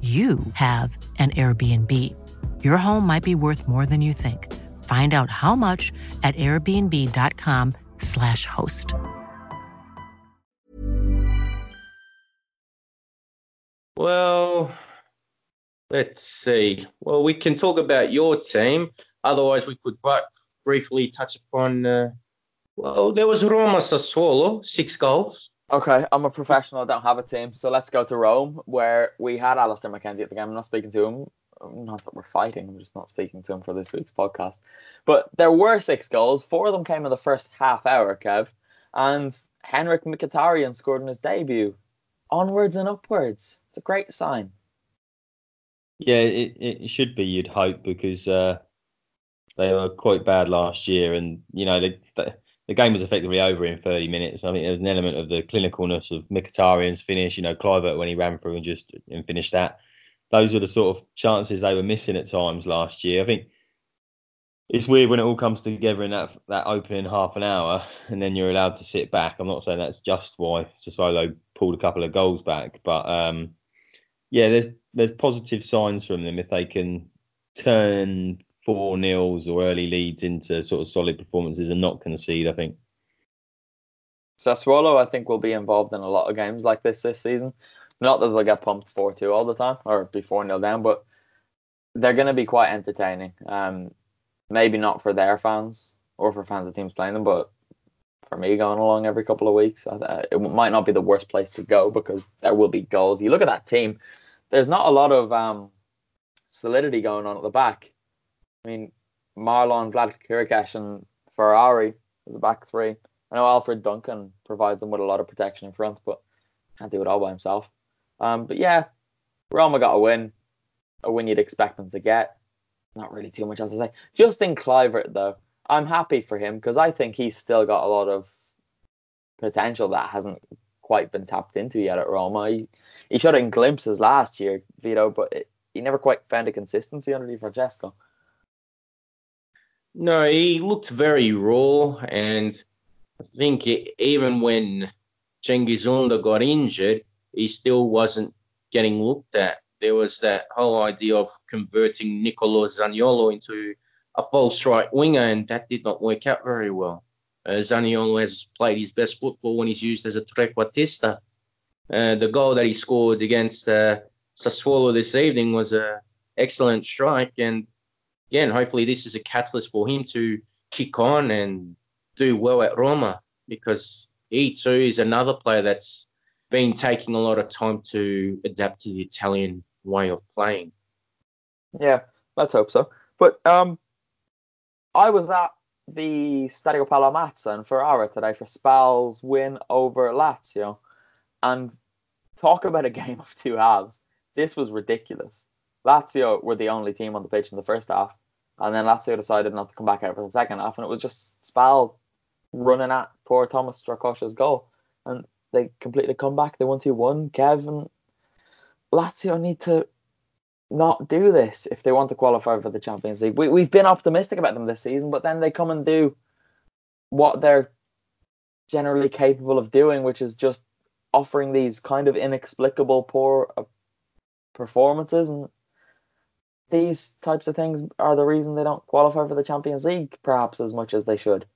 G: you have an Airbnb. Your home might be worth more than you think. Find out how much at airbnb.com/slash host.
D: Well, let's see. Well, we can talk about your team. Otherwise, we could but briefly touch upon. Uh, well, there was Roma Sassuolo, six goals.
A: Okay, I'm a professional. I don't have a team, so let's go to Rome, where we had Alistair McKenzie at the game. I'm not speaking to him. Not that we're fighting. I'm just not speaking to him for this week's podcast. But there were six goals. Four of them came in the first half hour, Kev, and Henrik Mkhitaryan scored in his debut. Onwards and upwards. It's a great sign.
C: Yeah, it, it should be. You'd hope because uh, they were quite bad last year, and you know they, they the game was effectively over in 30 minutes. I think there was an element of the clinicalness of Mkhitaryan's finish. You know, Kluivert when he ran through and just and finished that. Those are the sort of chances they were missing at times last year. I think it's weird when it all comes together in that that opening half an hour, and then you're allowed to sit back. I'm not saying that's just why Sassuolo pulled a couple of goals back, but um, yeah, there's there's positive signs from them if they can turn four nils or early leads into sort of solid performances and not concede. I think.
A: Sassuolo, I think, will be involved in a lot of games like this this season. Not that they'll get pumped four two all the time or be four nil down, but they're going to be quite entertaining. Um, maybe not for their fans or for fans of teams playing them, but for me going along every couple of weeks, uh, it might not be the worst place to go because there will be goals. You look at that team. There's not a lot of um, solidity going on at the back. I mean, Marlon, Vlad Chiricheș, and Ferrari is a back three. I know Alfred Duncan provides them with a lot of protection in front, but can't do it all by himself. Um, but yeah, Roma got a win, a win you'd expect them to get. Not really too much else to say. Justin Kluivert, though, I'm happy for him because I think he's still got a lot of potential that hasn't quite been tapped into yet at Roma. He, he showed it in glimpses last year, Vito, but it, he never quite found a consistency under Di Francesco.
D: No, he looked very raw, and I think it, even when Cengiz Under got injured, he still wasn't getting looked at. There was that whole idea of converting Nicolo Zaniolo into a false right winger, and that did not work out very well. Uh, Zaniolo has played his best football when he's used as a trequartista. Uh, the goal that he scored against uh, Sassuolo this evening was an excellent strike, and again, hopefully this is a catalyst for him to kick on and do well at Roma because he too is another player that's been taking a lot of time to adapt to the Italian way of playing.
A: Yeah, let's hope so. But um, I was at the Stadio Paolo Mazza in Ferrara today for Spal's win over Lazio, and talk about a game of two halves. This was ridiculous. Lazio were the only team on the pitch in the first half, and then Lazio decided not to come back out for the second half, and it was just Spal running at poor Thomas Strakosha's goal, and they completely come back. They won two one. Kevin Lazio need to not do this if they want to qualify for the Champions League. We we've been optimistic about them this season, but then they come and do what they're generally capable of doing, which is just offering these kind of inexplicable poor uh, performances and these types of things are the reason they don't qualify for the Champions League perhaps as much as they should.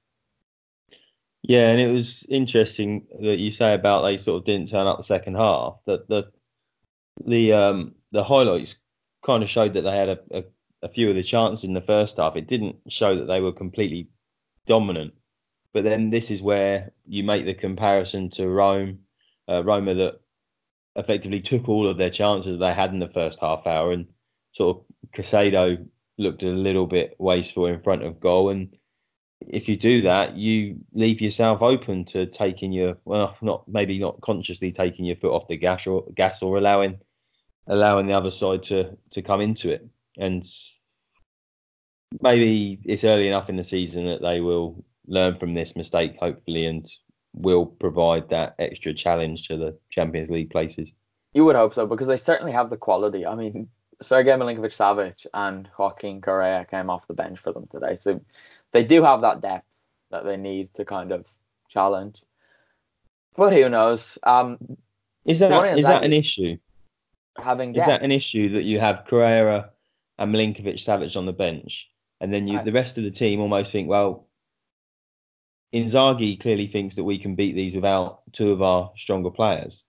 C: Yeah, and it was interesting that you say about they sort of didn't turn up the second half. That the the um the highlights kind of showed that they had a, a, a few of the chances in the first half. It didn't show that they were completely dominant. But then this is where you make the comparison to Rome, uh, Roma that effectively took all of their chances they had in the first half hour and sort of Caicedo looked a little bit wasteful in front of goal. And if you do that, you leave yourself open to taking your well, not maybe not consciously taking your foot off the gas or gas or allowing allowing the other side to to come into it. And maybe it's early enough in the season that they will learn from this mistake, hopefully, and will provide that extra challenge to the Champions League places.
A: You would hope so because they certainly have the quality. I mean, Sergei Milinkovic Savic and Joaquin Correa came off the bench for them today. So they do have that depth that they need to kind of challenge. But who knows? Um,
C: is that is that an issue?
A: Having
C: is that an issue that you have Correa and Milinkovic Savic on the bench, and then you the rest of the team almost think, well, Inzaghi clearly thinks that we can beat these without two of our stronger players,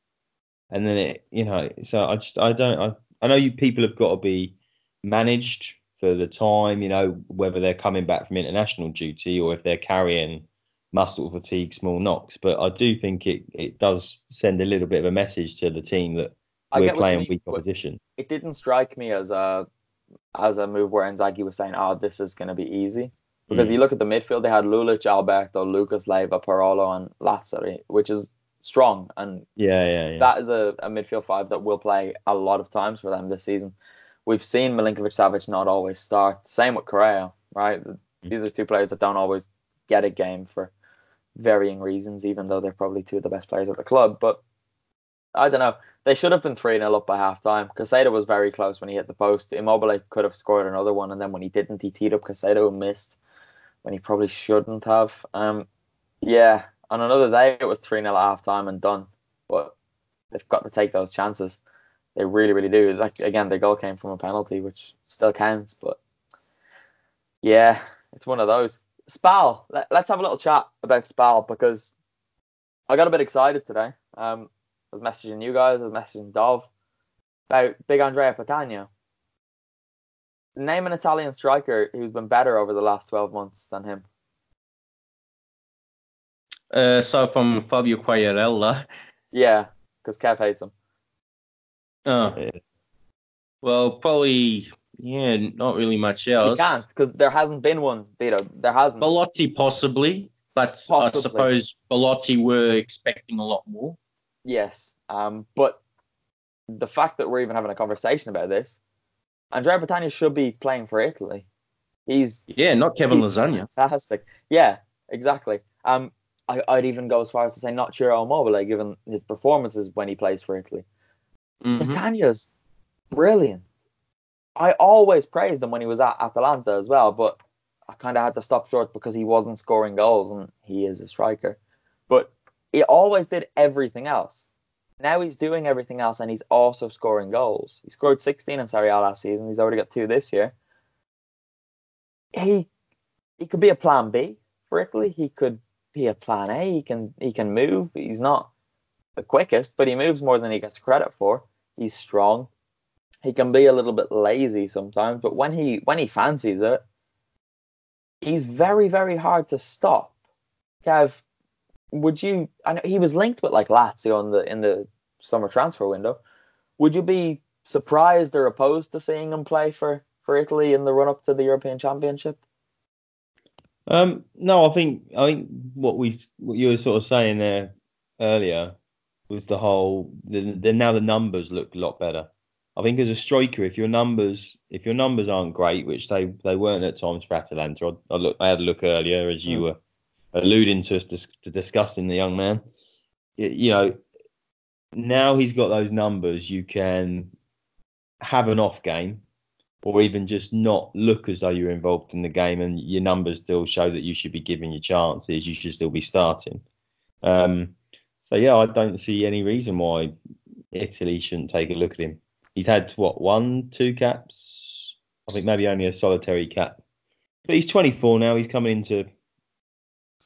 C: and then it, you know, so I just I don't I I know you people have got to be managed for the time, you know, whether they're coming back from international duty or if they're carrying muscle fatigue, small knocks. But I do think it, it does send a little bit of a message to the team that we're playing weak opposition.
A: It didn't strike me as a as a move where Inzaghi was saying, "Oh, this is going to be easy," because mm. you look at the midfield; they had Lulic, Alberto, Lucas Leiva, Parolo, and Lazzari, which is strong. And
C: yeah, yeah, yeah.
A: that is a, a midfield five that will play a lot of times for them this season. We've seen Milinkovic Savic not always start. Same with Correa, right? Mm. These are two players that don't always get a game for varying reasons, even though they're probably two of the best players at the club. But I don't know. They should have been 3 0 up by half time. Caicedo was very close when he hit the post. Immobile could have scored another one, and then when he didn't, he teed up Caicedo and missed when he probably shouldn't have. Um, yeah, on another day, it was 3 0 at half time and done. But they've got to take those chances. They really, really do. Like again, the goal came from a penalty, which still counts. But yeah, it's one of those. Spal, let, us have a little chat about Spal because I got a bit excited today. Um, I was messaging you guys, I was messaging Dov about big Andrea Petagna. Name an Italian striker who's been better over the last 12 months than him.
D: Uh, so from Fabio Quagliarella.
A: Yeah, because Kev hates him.
D: Oh. Well, probably, yeah, not really much else.
A: You can't, because there hasn't been one, Vito. There hasn't.
D: Belotti, possibly, but possibly. I suppose Belotti were expecting a lot more.
A: Yes, um, but the fact that we're even having a conversation about this, Andrea Petagna should be playing for Italy. He's
D: yeah, not Kevin Lasagna.
A: Fantastic. Yeah, exactly. Um, I, would even go as far as to say not Ciro Immobile, given his performances when he plays for Italy. Mm-hmm. Brilliant. I always praised him when he was at Atalanta as well, but I kind of had to stop short because he wasn't scoring goals and he is a striker. But he always did everything else. Now he's doing everything else and he's also scoring goals. He scored 16 in Serie A last season. He's already got two this year. He he could be a plan B for Italy. He could be a plan A. He can he can move. He's not the quickest, but he moves more than he gets credit for. He's strong. He can be a little bit lazy sometimes, but when he when he fancies it, he's very very hard to stop. Kev, would you? I know he was linked with like Lazio in the in the summer transfer window. Would you be surprised or opposed to seeing him play for for Italy in the run up to the European Championship?
C: Um, no, I think I think what we what you were sort of saying there earlier was the whole the, the now the numbers look a lot better. I think as a striker, if your numbers if your numbers aren't great, which they they weren't at times for Atalanta, I, I look I had a look earlier as you mm. were alluding to us dis- to discussing the young man. You know, now he's got those numbers, you can have an off game, or even just not look as though you're involved in the game, and your numbers still show that you should be giving your chances. You should still be starting. Um, so yeah, I don't see any reason why Italy shouldn't take a look at him. He's had what one, two caps? I think maybe only a solitary cap. But he's 24 now. He's coming into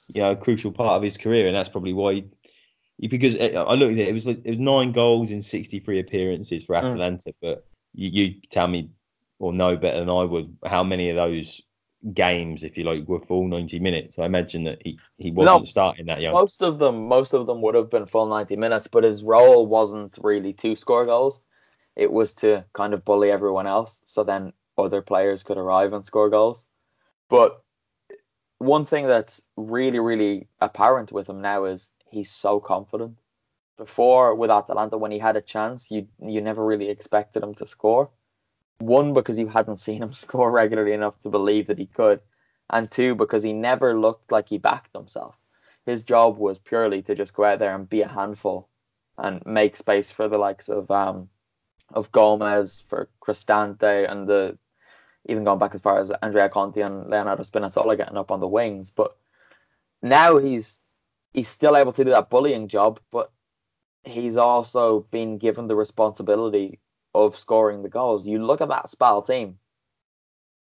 C: you know a crucial part of his career, and that's probably why. He, because I looked at it, it was it was nine goals in 63 appearances for Atalanta. Mm. But you, you tell me or know better than I would how many of those games, if you like, were full 90 minutes. I imagine that he, he wasn't no, starting that young.
A: Most of them, most of them would have been full 90 minutes, but his role wasn't really to score goals. It was to kind of bully everyone else, so then other players could arrive and score goals. But one thing that's really, really apparent with him now is he's so confident. Before with Atalanta, when he had a chance, you you never really expected him to score. One because you hadn't seen him score regularly enough to believe that he could, and two because he never looked like he backed himself. His job was purely to just go out there and be a handful, and make space for the likes of um of Gomez, for Cristante, and the even going back as far as Andrea Conti and Leonardo Spinazzola getting up on the wings. But now he's he's still able to do that bullying job, but he's also been given the responsibility of scoring the goals. You look at that Spal team,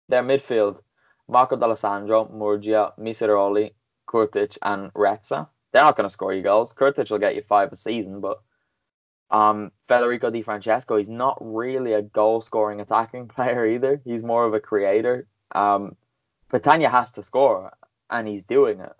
A: their midfield, Marco D'Alessandro, Murgia, Missiroli, Kurtic, and Rezza. They're not going to score you goals. Kurtic will get you five a season, but um, Federico Di Francesco, he's not really a goal scoring attacking player either. He's more of a creator. Um, Petagna has to score, and he's doing it.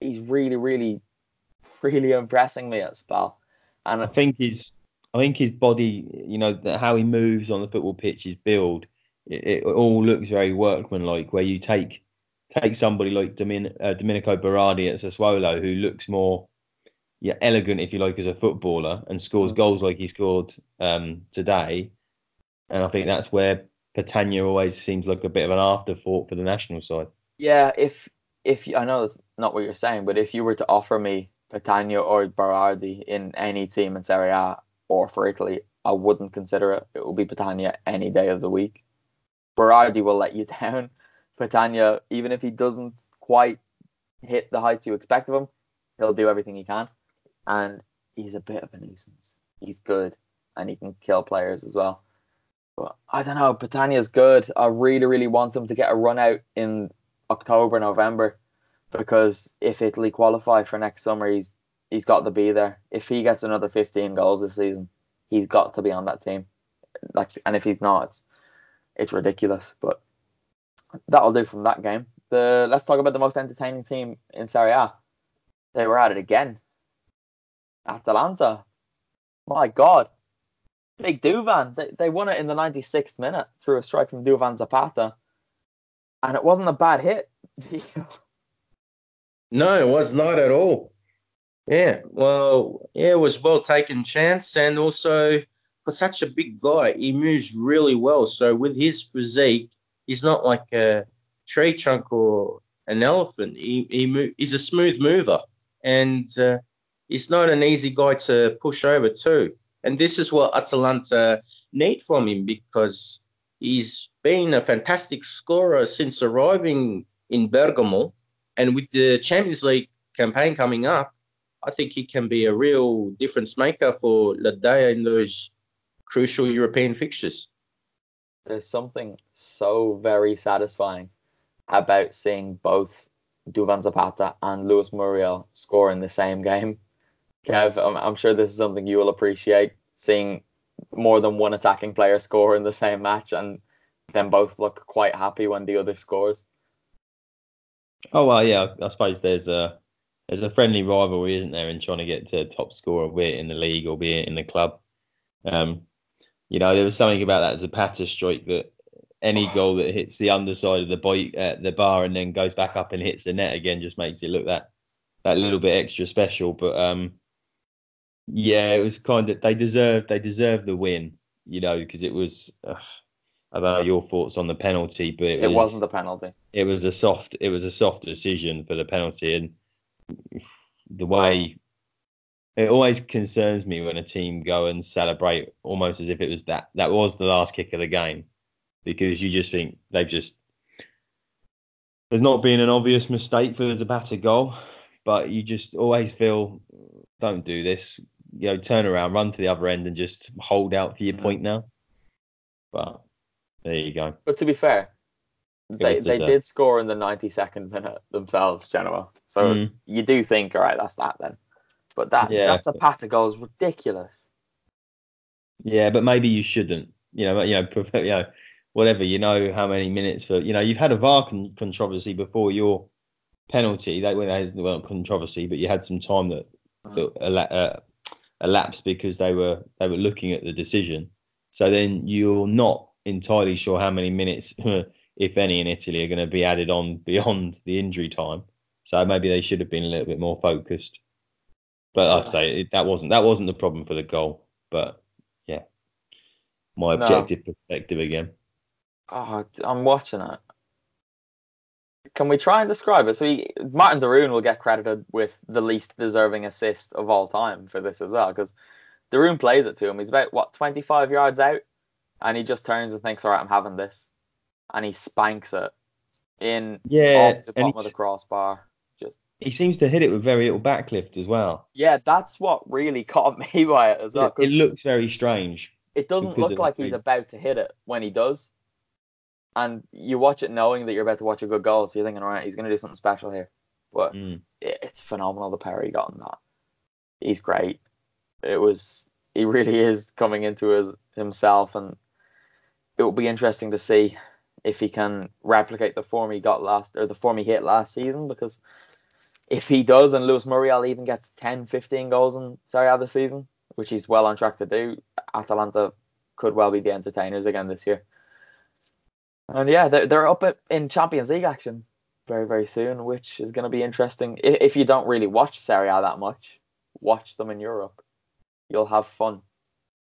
A: He's really, really, really impressing me at Spal. And
C: I think his, I think his body, you know, how he moves on the football pitch, his build, it, it all looks very workmanlike. Where you take take somebody like Domin, uh, Domenico Berardi at Sassuolo, who looks more yeah, elegant if you like as a footballer and scores mm. goals like he scored um, today. And I think that's where Petagna always seems like a bit of an afterthought for the national side.
A: Yeah, if if I know it's not what you're saying, but if you were to offer me Petagna or Berardi in any team in Serie A or for Italy, I wouldn't consider it. It will be Petagna any day of the week. Berardi will let you down. Petagna, even if he doesn't quite hit the heights you expect of him, he'll do everything he can and he's a bit of a nuisance. He's good and he can kill players as well. But I don't know, Petagna's good. I really, really want them to get a run out in October, November, because if Italy qualify for next summer, he's he's got to be there. If he gets another 15 goals this season, he's got to be on that team. Like, and if he's not, it's, it's ridiculous. But that'll do from that game. The let's talk about the most entertaining team in Serie A. They were at it again. Atalanta. My God. Big Duvan. They, they won it in the 96th minute through a strike from Duvan Zapata. And it wasn't a bad hit.
D: no, it was not at all. Yeah, well, yeah, it was well taken chance, and also for such a big guy, he moves really well. So with his physique, he's not like a tree trunk or an elephant. He he he's a smooth mover, and uh, he's not an easy guy to push over too. And this is what Atalanta need from him because he's been a fantastic scorer since arriving in Bergamo. And with the Champions League campaign coming up, I think he can be a real difference maker for La Dea in those crucial European fixtures.
A: There's something so very satisfying about seeing both Duvan Zapata and Luis Muriel score in the same game. Kev, I'm, I'm sure this is something you will appreciate seeing more than one attacking player score in the same match and then both look quite happy when the other scores.
C: Oh well, yeah. I suppose there's a there's a friendly rivalry, isn't there, in trying to get to top scorer, be it in the league or be it in the club. Um, you know, there was something about that Zapata strike that any goal that hits the underside of the boy, uh, the bar and then goes back up and hits the net again just makes it look that that little bit extra special. But um, yeah, it was kind of they deserved they deserved the win, you know, because it was. Uh, I don't know your thoughts on the penalty, but
A: it,
C: it
A: was, not a penalty.
C: It was a soft it was a soft decision for the penalty, and the way it always concerns me when a team go and celebrate almost as if it was that that was the last kick of the game, because you just think they've just there's not been an obvious mistake for the batter goal, but you just always feel don't do this. You know, turn around, run to the other end, and just hold out for your point now. But there you go.
A: But to be fair, they, they did score in the 92nd minute themselves, Genoa. So
C: Mm.
A: you do think, all right, that's that then. But that
C: Yeah.
A: that's a path goal is ridiculous.
C: Yeah, but maybe you shouldn't. You know, you know, prefer- you know, whatever. You know how many minutes for. You know, you've had a VAR con- controversy before your penalty. That when they well controversy, but you had some time that, that ela- uh, elapsed because they were they were looking at the decision. So then you're not entirely sure how many minutes, if any, in Italy are going to be added on beyond the injury time. So maybe they should have been a little bit more focused. But like I say, it, that wasn't that wasn't the problem for the goal. But yeah, my
A: No.
C: objective perspective again.
A: Oh, I'm watching it. Can we try and describe it? So he, Marten de Roon will get credited with the least deserving assist of all time for this as well, because de Roon plays it to him. He's about what 25 yards out, and he just turns and thinks, "All right, I'm having this," and he spanks it in
C: Yeah,
A: off the bottom of the crossbar. Just
C: He seems to hit it with very little backlift as well.
A: yeah, that's what really caught me by it as well.
C: It, looks very strange.
A: it doesn't look like he's about to hit it when he does. And you watch it knowing that you're about to watch a good goal, so you're thinking, all right, he's going to do something special here. But
C: Mm.
A: it, it's phenomenal the power he got in that. He's great. It was he really is coming into his himself, and it will be interesting to see if he can replicate the form he got last or the form he hit last season. Because if he does, and Luis Muriel even gets 10, 15 goals in Serie A this season, which he's well on track to do, Atalanta could well be the entertainers again this year. And yeah, they're, they're up in Champions League action very, very soon, which is going to be interesting. If, if you don't really watch Serie A that much, watch them in Europe. You'll have fun.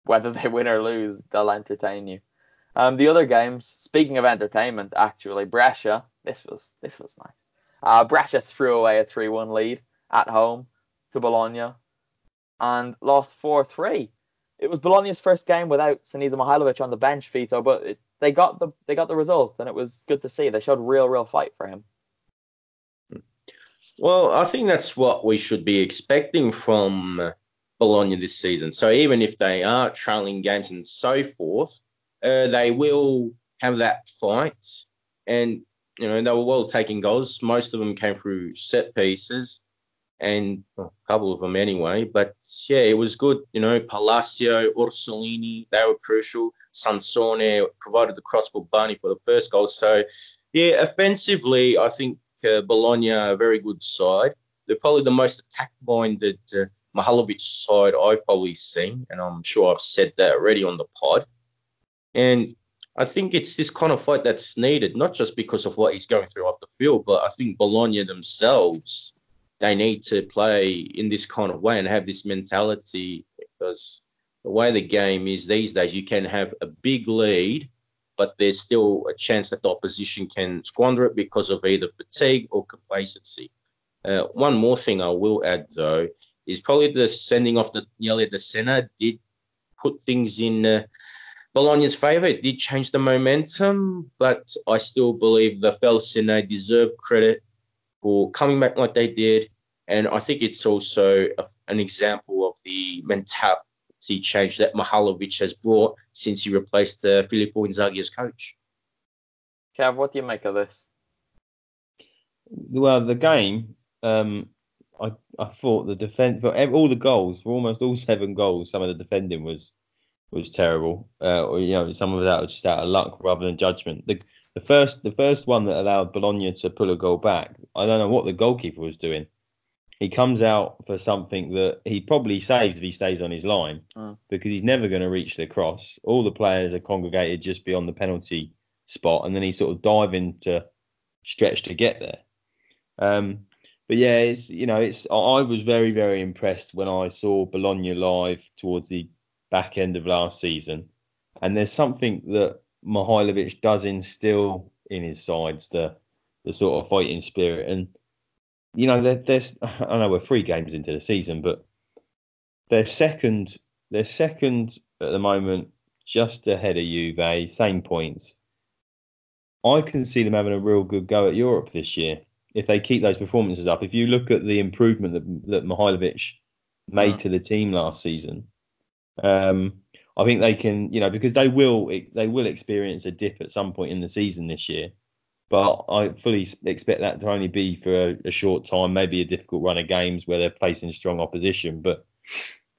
A: Whether they win or lose, they'll entertain you. Um, the other games, speaking of entertainment, actually, Brescia, this was this was nice. Uh, Brescia threw away a 3 1 lead at home to Bologna and lost 4 3. It was Bologna's first game without Sinisa Mihailovic on the bench, Vito, but it, they got the they got the result, and it was good to see. They showed real, real fight for him.
D: Well, I think that's what we should be expecting from Bologna this season. So even if they are trailing games and so forth, uh, they will have that fight. And, you know, they were well taking goals. Most of them came through set pieces and a couple of them anyway. But yeah, it was good. You know, Palacio, Orsolini, they were crucial. Sansone provided the cross for Bani for the first goal. So yeah, offensively, I think uh, Bologna are a very good side. They're probably the most attack-minded uh, side I've probably seen, and I'm sure I've said that already on the pod. And I think it's this kind of fight that's needed, not just because of what he's going through off the field, but I think Bologna themselves, they need to play in this kind of way and have this mentality because the way the game is these days, you can have a big lead, but there's still a chance that the opposition can squander it because of either fatigue or complacency. Uh, one more thing I will add, though, is probably the sending off the Yelia Dessena did put things in uh, Bologna's favour. It did change the momentum, but I still believe the Felsine deserve credit for coming back like they did. And I think it's also a, an example of the mentality change that Mihailovic has brought since he replaced uh, Filippo Inzaghi as coach.
A: Kev, what do you make of this?
C: Well, the game, um, I I thought the defense, but all the goals, for almost all seven goals, some of the defending was was terrible. Uh, or you know, some of that was just out of luck rather than judgment. The the first the first one that allowed Bologna to pull a goal back, I don't know what the goalkeeper was doing. He comes out for something that he probably saves if he stays on his line
A: Mm.
C: because he's never going to reach the cross. All the players are congregated just beyond the penalty spot, and then he's sort of diving to stretch to get there. Um, but yeah, it's you know, it's I I was very very impressed when I saw Bologna live towards the back end of last season, and there's something that Mihailovic does instill in his sides the the sort of fighting spirit, and you know, there's I know we're three games into the season, but they're second. They're second at the moment, just ahead of Juve, same points. I can see them having a real good go at Europe this year if they keep those performances up. If you look at the improvement that that Mihailovic made
A: Mm.
C: to the team last season, um, I think they can, you know, because they will they will experience a dip at some point in the season this year. But I fully expect that to only be for a, a short time, maybe a difficult run of games where they're facing strong opposition. But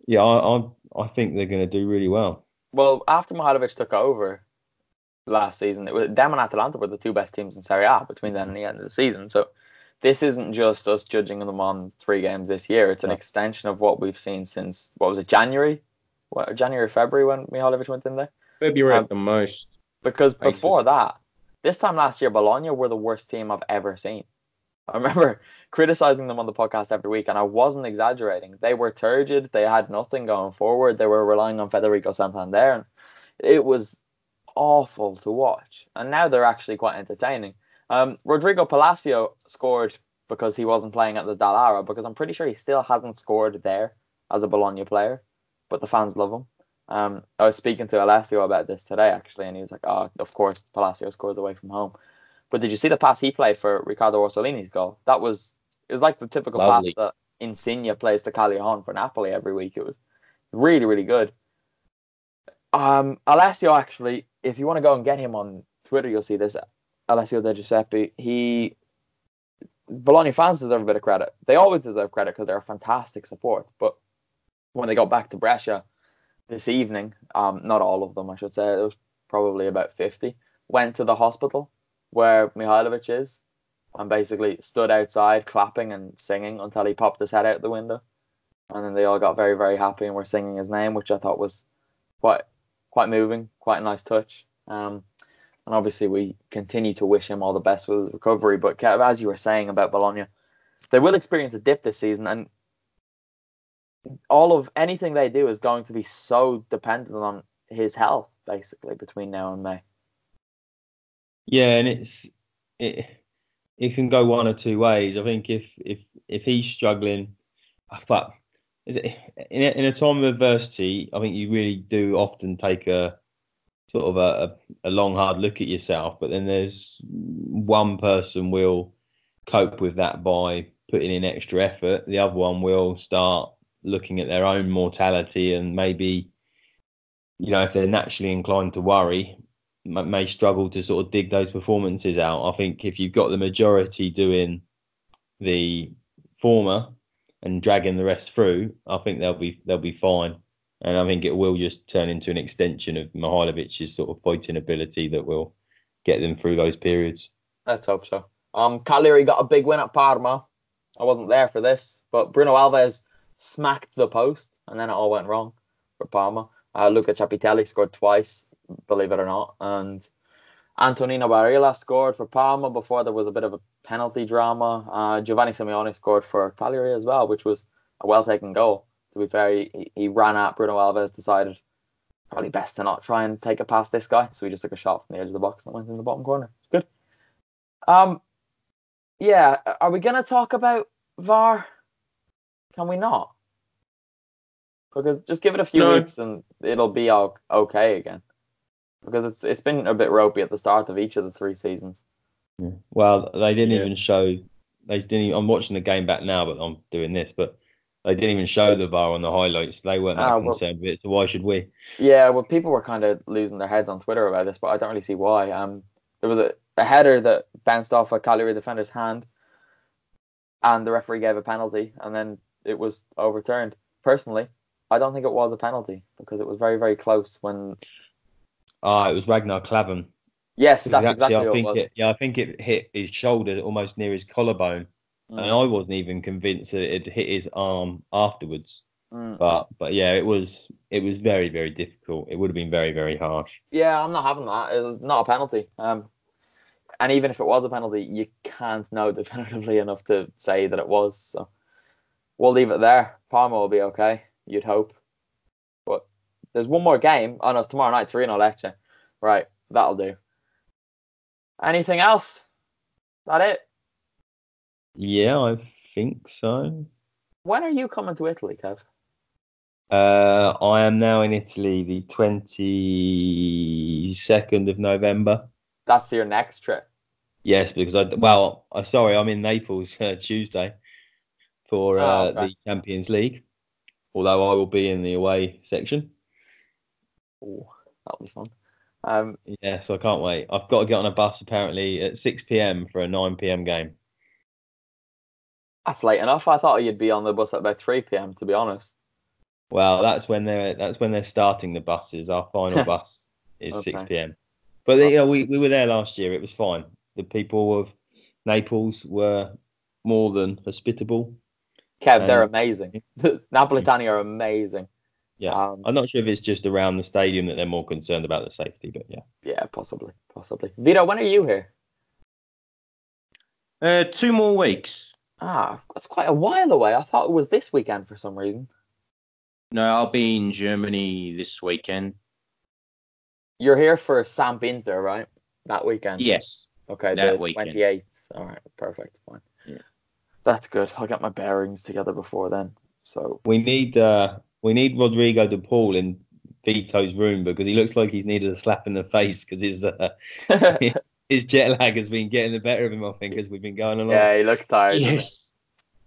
C: yeah, I I, I think they're going to do really well.
A: Well, after Mihailovic took over last season, it was them and Atalanta were the two best teams in Serie A between then and the end of the season. So this isn't just us judging them on three games this year. It's an
C: No.
A: extension of what we've seen since what was it, January? What, January, February when Mihailovic went in there?
D: February
A: Um,
D: at the most.
A: Because before
D: just-
A: that, this time last year, Bologna were the worst team I've ever seen. I remember criticizing them on the podcast every week, and I wasn't exaggerating. They were turgid. They had nothing going forward. They were relying on Federico Santander, and it was awful to watch. And now they're actually quite entertaining. Um, Rodrigo Palacio scored because he wasn't playing at the Dall'Ara, because I'm pretty sure he still hasn't scored there as a Bologna player, but the fans love him. Um, I was speaking to Alessio about this today actually, and he was like, "Oh, of course, Palacio scores away from home." But did you see the pass he played for Riccardo Orsolini's goal? That was it was like the typical
D: Lovely.
A: pass that Insigne plays to Callejón for Napoli every week. It was really, really good. Um, Alessio actually, if you want to go and get him on Twitter, you'll see this. Alessio De Giuseppe, he Bologna fans deserve a bit of credit. They always deserve credit because they're a fantastic support. But when they got back to Brescia this evening, um, not all of them, I should say, it was probably about 50, went to the hospital where Mihailovic is and basically stood outside clapping and singing until he popped his head out the window. And then they all got very, very happy and were singing his name, which I thought was quite quite moving, quite a nice touch. Um, and obviously, we continue to wish him all the best with his recovery. But as you were saying about Bologna, they will experience a dip this season, and all of anything they do is going to be so dependent on his health, basically, between now and May.
C: Yeah, and it's it it can go one or two ways. I think if if if he's struggling, ah, but it in a, in a time of adversity, I think you really do often take a sort of a, a long hard look at yourself. But then there's one person will cope with that by putting in extra effort. The other one will start looking at their own mortality and maybe, you know, if they're naturally inclined to worry, may struggle to sort of dig those performances out. I think if you've got the majority doing the former and dragging the rest through, I think they'll be they'll be fine. And I think it will just turn into an extension of Mihailovic's sort of fighting ability that will get them through those periods.
A: Let's hope so. Um, Cagliari got a big win at Parma. I wasn't there for this, but Bruno Alves smacked the post, and then it all went wrong for Parma. Uh, Luca Ceppitelli scored twice, believe it or not, and Antonino Barilla scored for Parma before there was a bit of a penalty drama. Uh, Giovanni Simeone scored for Cagliari as well, which was a well taken goal. To be fair, he, he ran at Bruno Alves, decided probably best to not try and take it past this guy, so he just took a shot from the edge of the box and went in the bottom corner. It's good. Um, yeah, are we gonna talk about VAR? Can we not? Because just give it a few
D: No.
A: weeks and it'll be all okay again. Because it's it's been a bit ropey at the start of each of the three seasons.
C: Yeah. Well, they didn't
D: Yeah.
C: even show. They didn't. Even, I'm watching the game back now, but I'm doing this. But they didn't even show the VAR on the highlights. They weren't that
A: Ah, well-
C: concerned with it. So why should we?
A: Yeah, well, people were kind of losing their heads on Twitter about this, but I don't really see why. Um, there was a, a header that bounced off a Cagliari defender's hand, and the referee gave a penalty, and then it was overturned. Personally, I don't think it was a penalty because it was very, very close. When
C: Ah, it was Ragnar Klavan.
A: yes, that's exactly
C: I
A: what it
C: think
A: was.
C: it. Yeah, I think it hit his shoulder almost near his collarbone,
A: Mm,
C: and I wasn't even convinced that it hit his arm afterwards.
A: mm.
C: But but yeah, it was it was very very difficult. It would have been very very harsh.
A: Yeah, I'm not having that. It's not a penalty. Um, and even if it was a penalty, you can't know definitively enough to say that it was. So we'll leave it there. Parma will be okay. You'd hope. But there's one more game. Oh no, it's tomorrow night. Torino Lecce. Right, that'll do. Anything else? That it?
C: Yeah, I think so.
A: When are you coming to Italy, Kev?
C: Uh, I am now in Italy the 22nd of November.
A: That's your next trip.
C: Yes, because I well, I'm sorry, I'm in Naples uh, Tuesday for uh,
A: Oh, okay.
C: the Champions League. Although I will be in the away section.
A: Ooh, that'll be fun. Um,
C: Yeah, so I can't wait. I've got to get on a bus apparently at 6 p.m. for a 9 p.m. game.
A: that's late enough. I thought you'd be on the bus at about 3 p.m. To be honest.
C: Well, that's when they're that's when they're starting the buses. Our final bus is 6 p.m. But you know, we, we were there last year. It was fine. The people of Naples were more than hospitable.
A: Kev, they're amazing. The Napoletani are amazing.
C: Yeah,
A: Um,
C: I'm not sure if it's just around the stadium that they're more concerned about the safety, but yeah.
A: Yeah, possibly, possibly. Vito, when are you here?
D: Uh, two more weeks.
A: Ah, that's quite a while away. I thought it was this weekend for some reason.
D: No, I'll be in Germany this weekend.
A: You're here for Samp-Inter, right? That weekend.
D: Yes.
A: Okay,
D: that
A: the
D: weekend.
A: 28th. All right, perfect. Fine.
D: Yeah.
A: That's good. I'll get my bearings together before then. So
C: We need uh we need Rodrigo de Paul in Vito's room because he looks like he's needed a slap in the face because his uh, his jet lag has been getting the better of him. I think as we've been going along.
A: yeah, he looks tired.
D: Yes.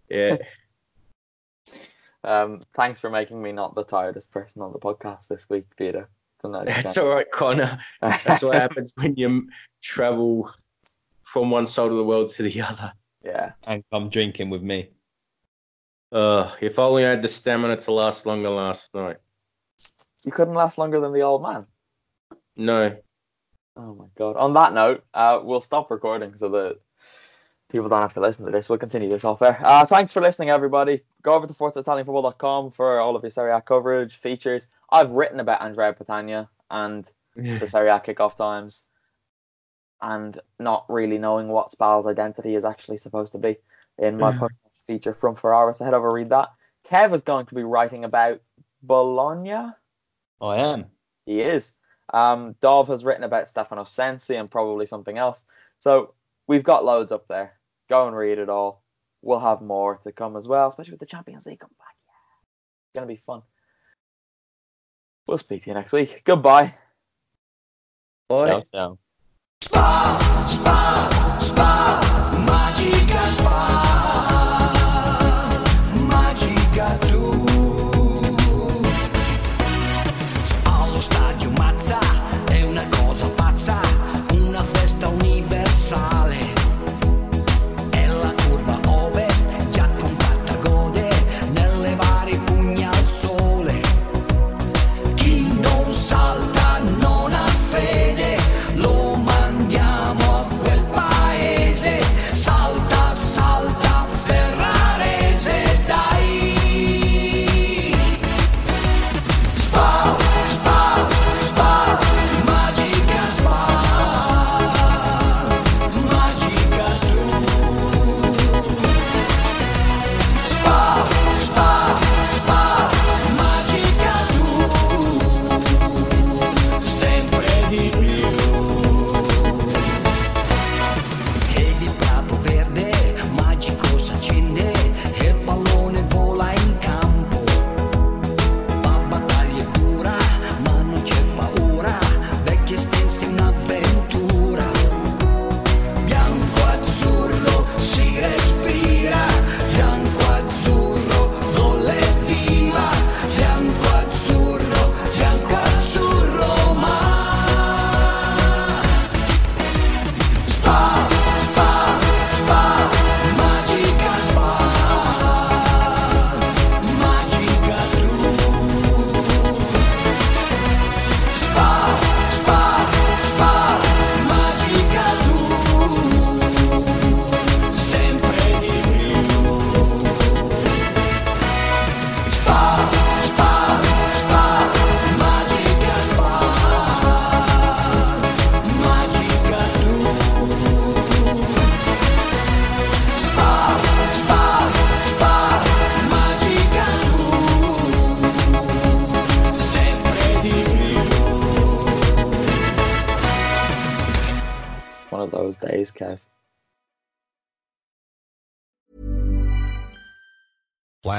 D: Yeah.
A: Um, thanks for making me not the tiredest person on the podcast this week, Peter. It's
D: That's all right, Connor. That's what happens when you travel from one side of the world to the other.
A: Yeah.
C: And come drinking with me.
D: Uh, if only I had the stamina to last longer last night.
A: You couldn't last longer than the old man.
D: No.
A: Oh my god. On that note, uh, we'll stop recording so that people don't have to listen to this. We'll continue this off air. Uh, thanks for listening, everybody. Go over to ForzaItalianFootball.com for all of your Serie A coverage, features. I've written about Andrea Petagna and the Serie A kickoff times and not really knowing what Spal's identity is actually supposed to be in my
C: Mm.
A: post feature from Ferrara. So head over read that. Kev is going to be writing about Bologna.
C: I am.
A: He is. Um, Dov has written about Stefano Sensi and probably something else. So we've got loads up there. Go and read it all. We'll have more to come as well, especially with the Champions League coming back. Yeah, it's gonna be fun. We'll speak to you next week. Goodbye.
D: Bye.
C: Ciao, ciao.
B: Magica Spa, spa, magica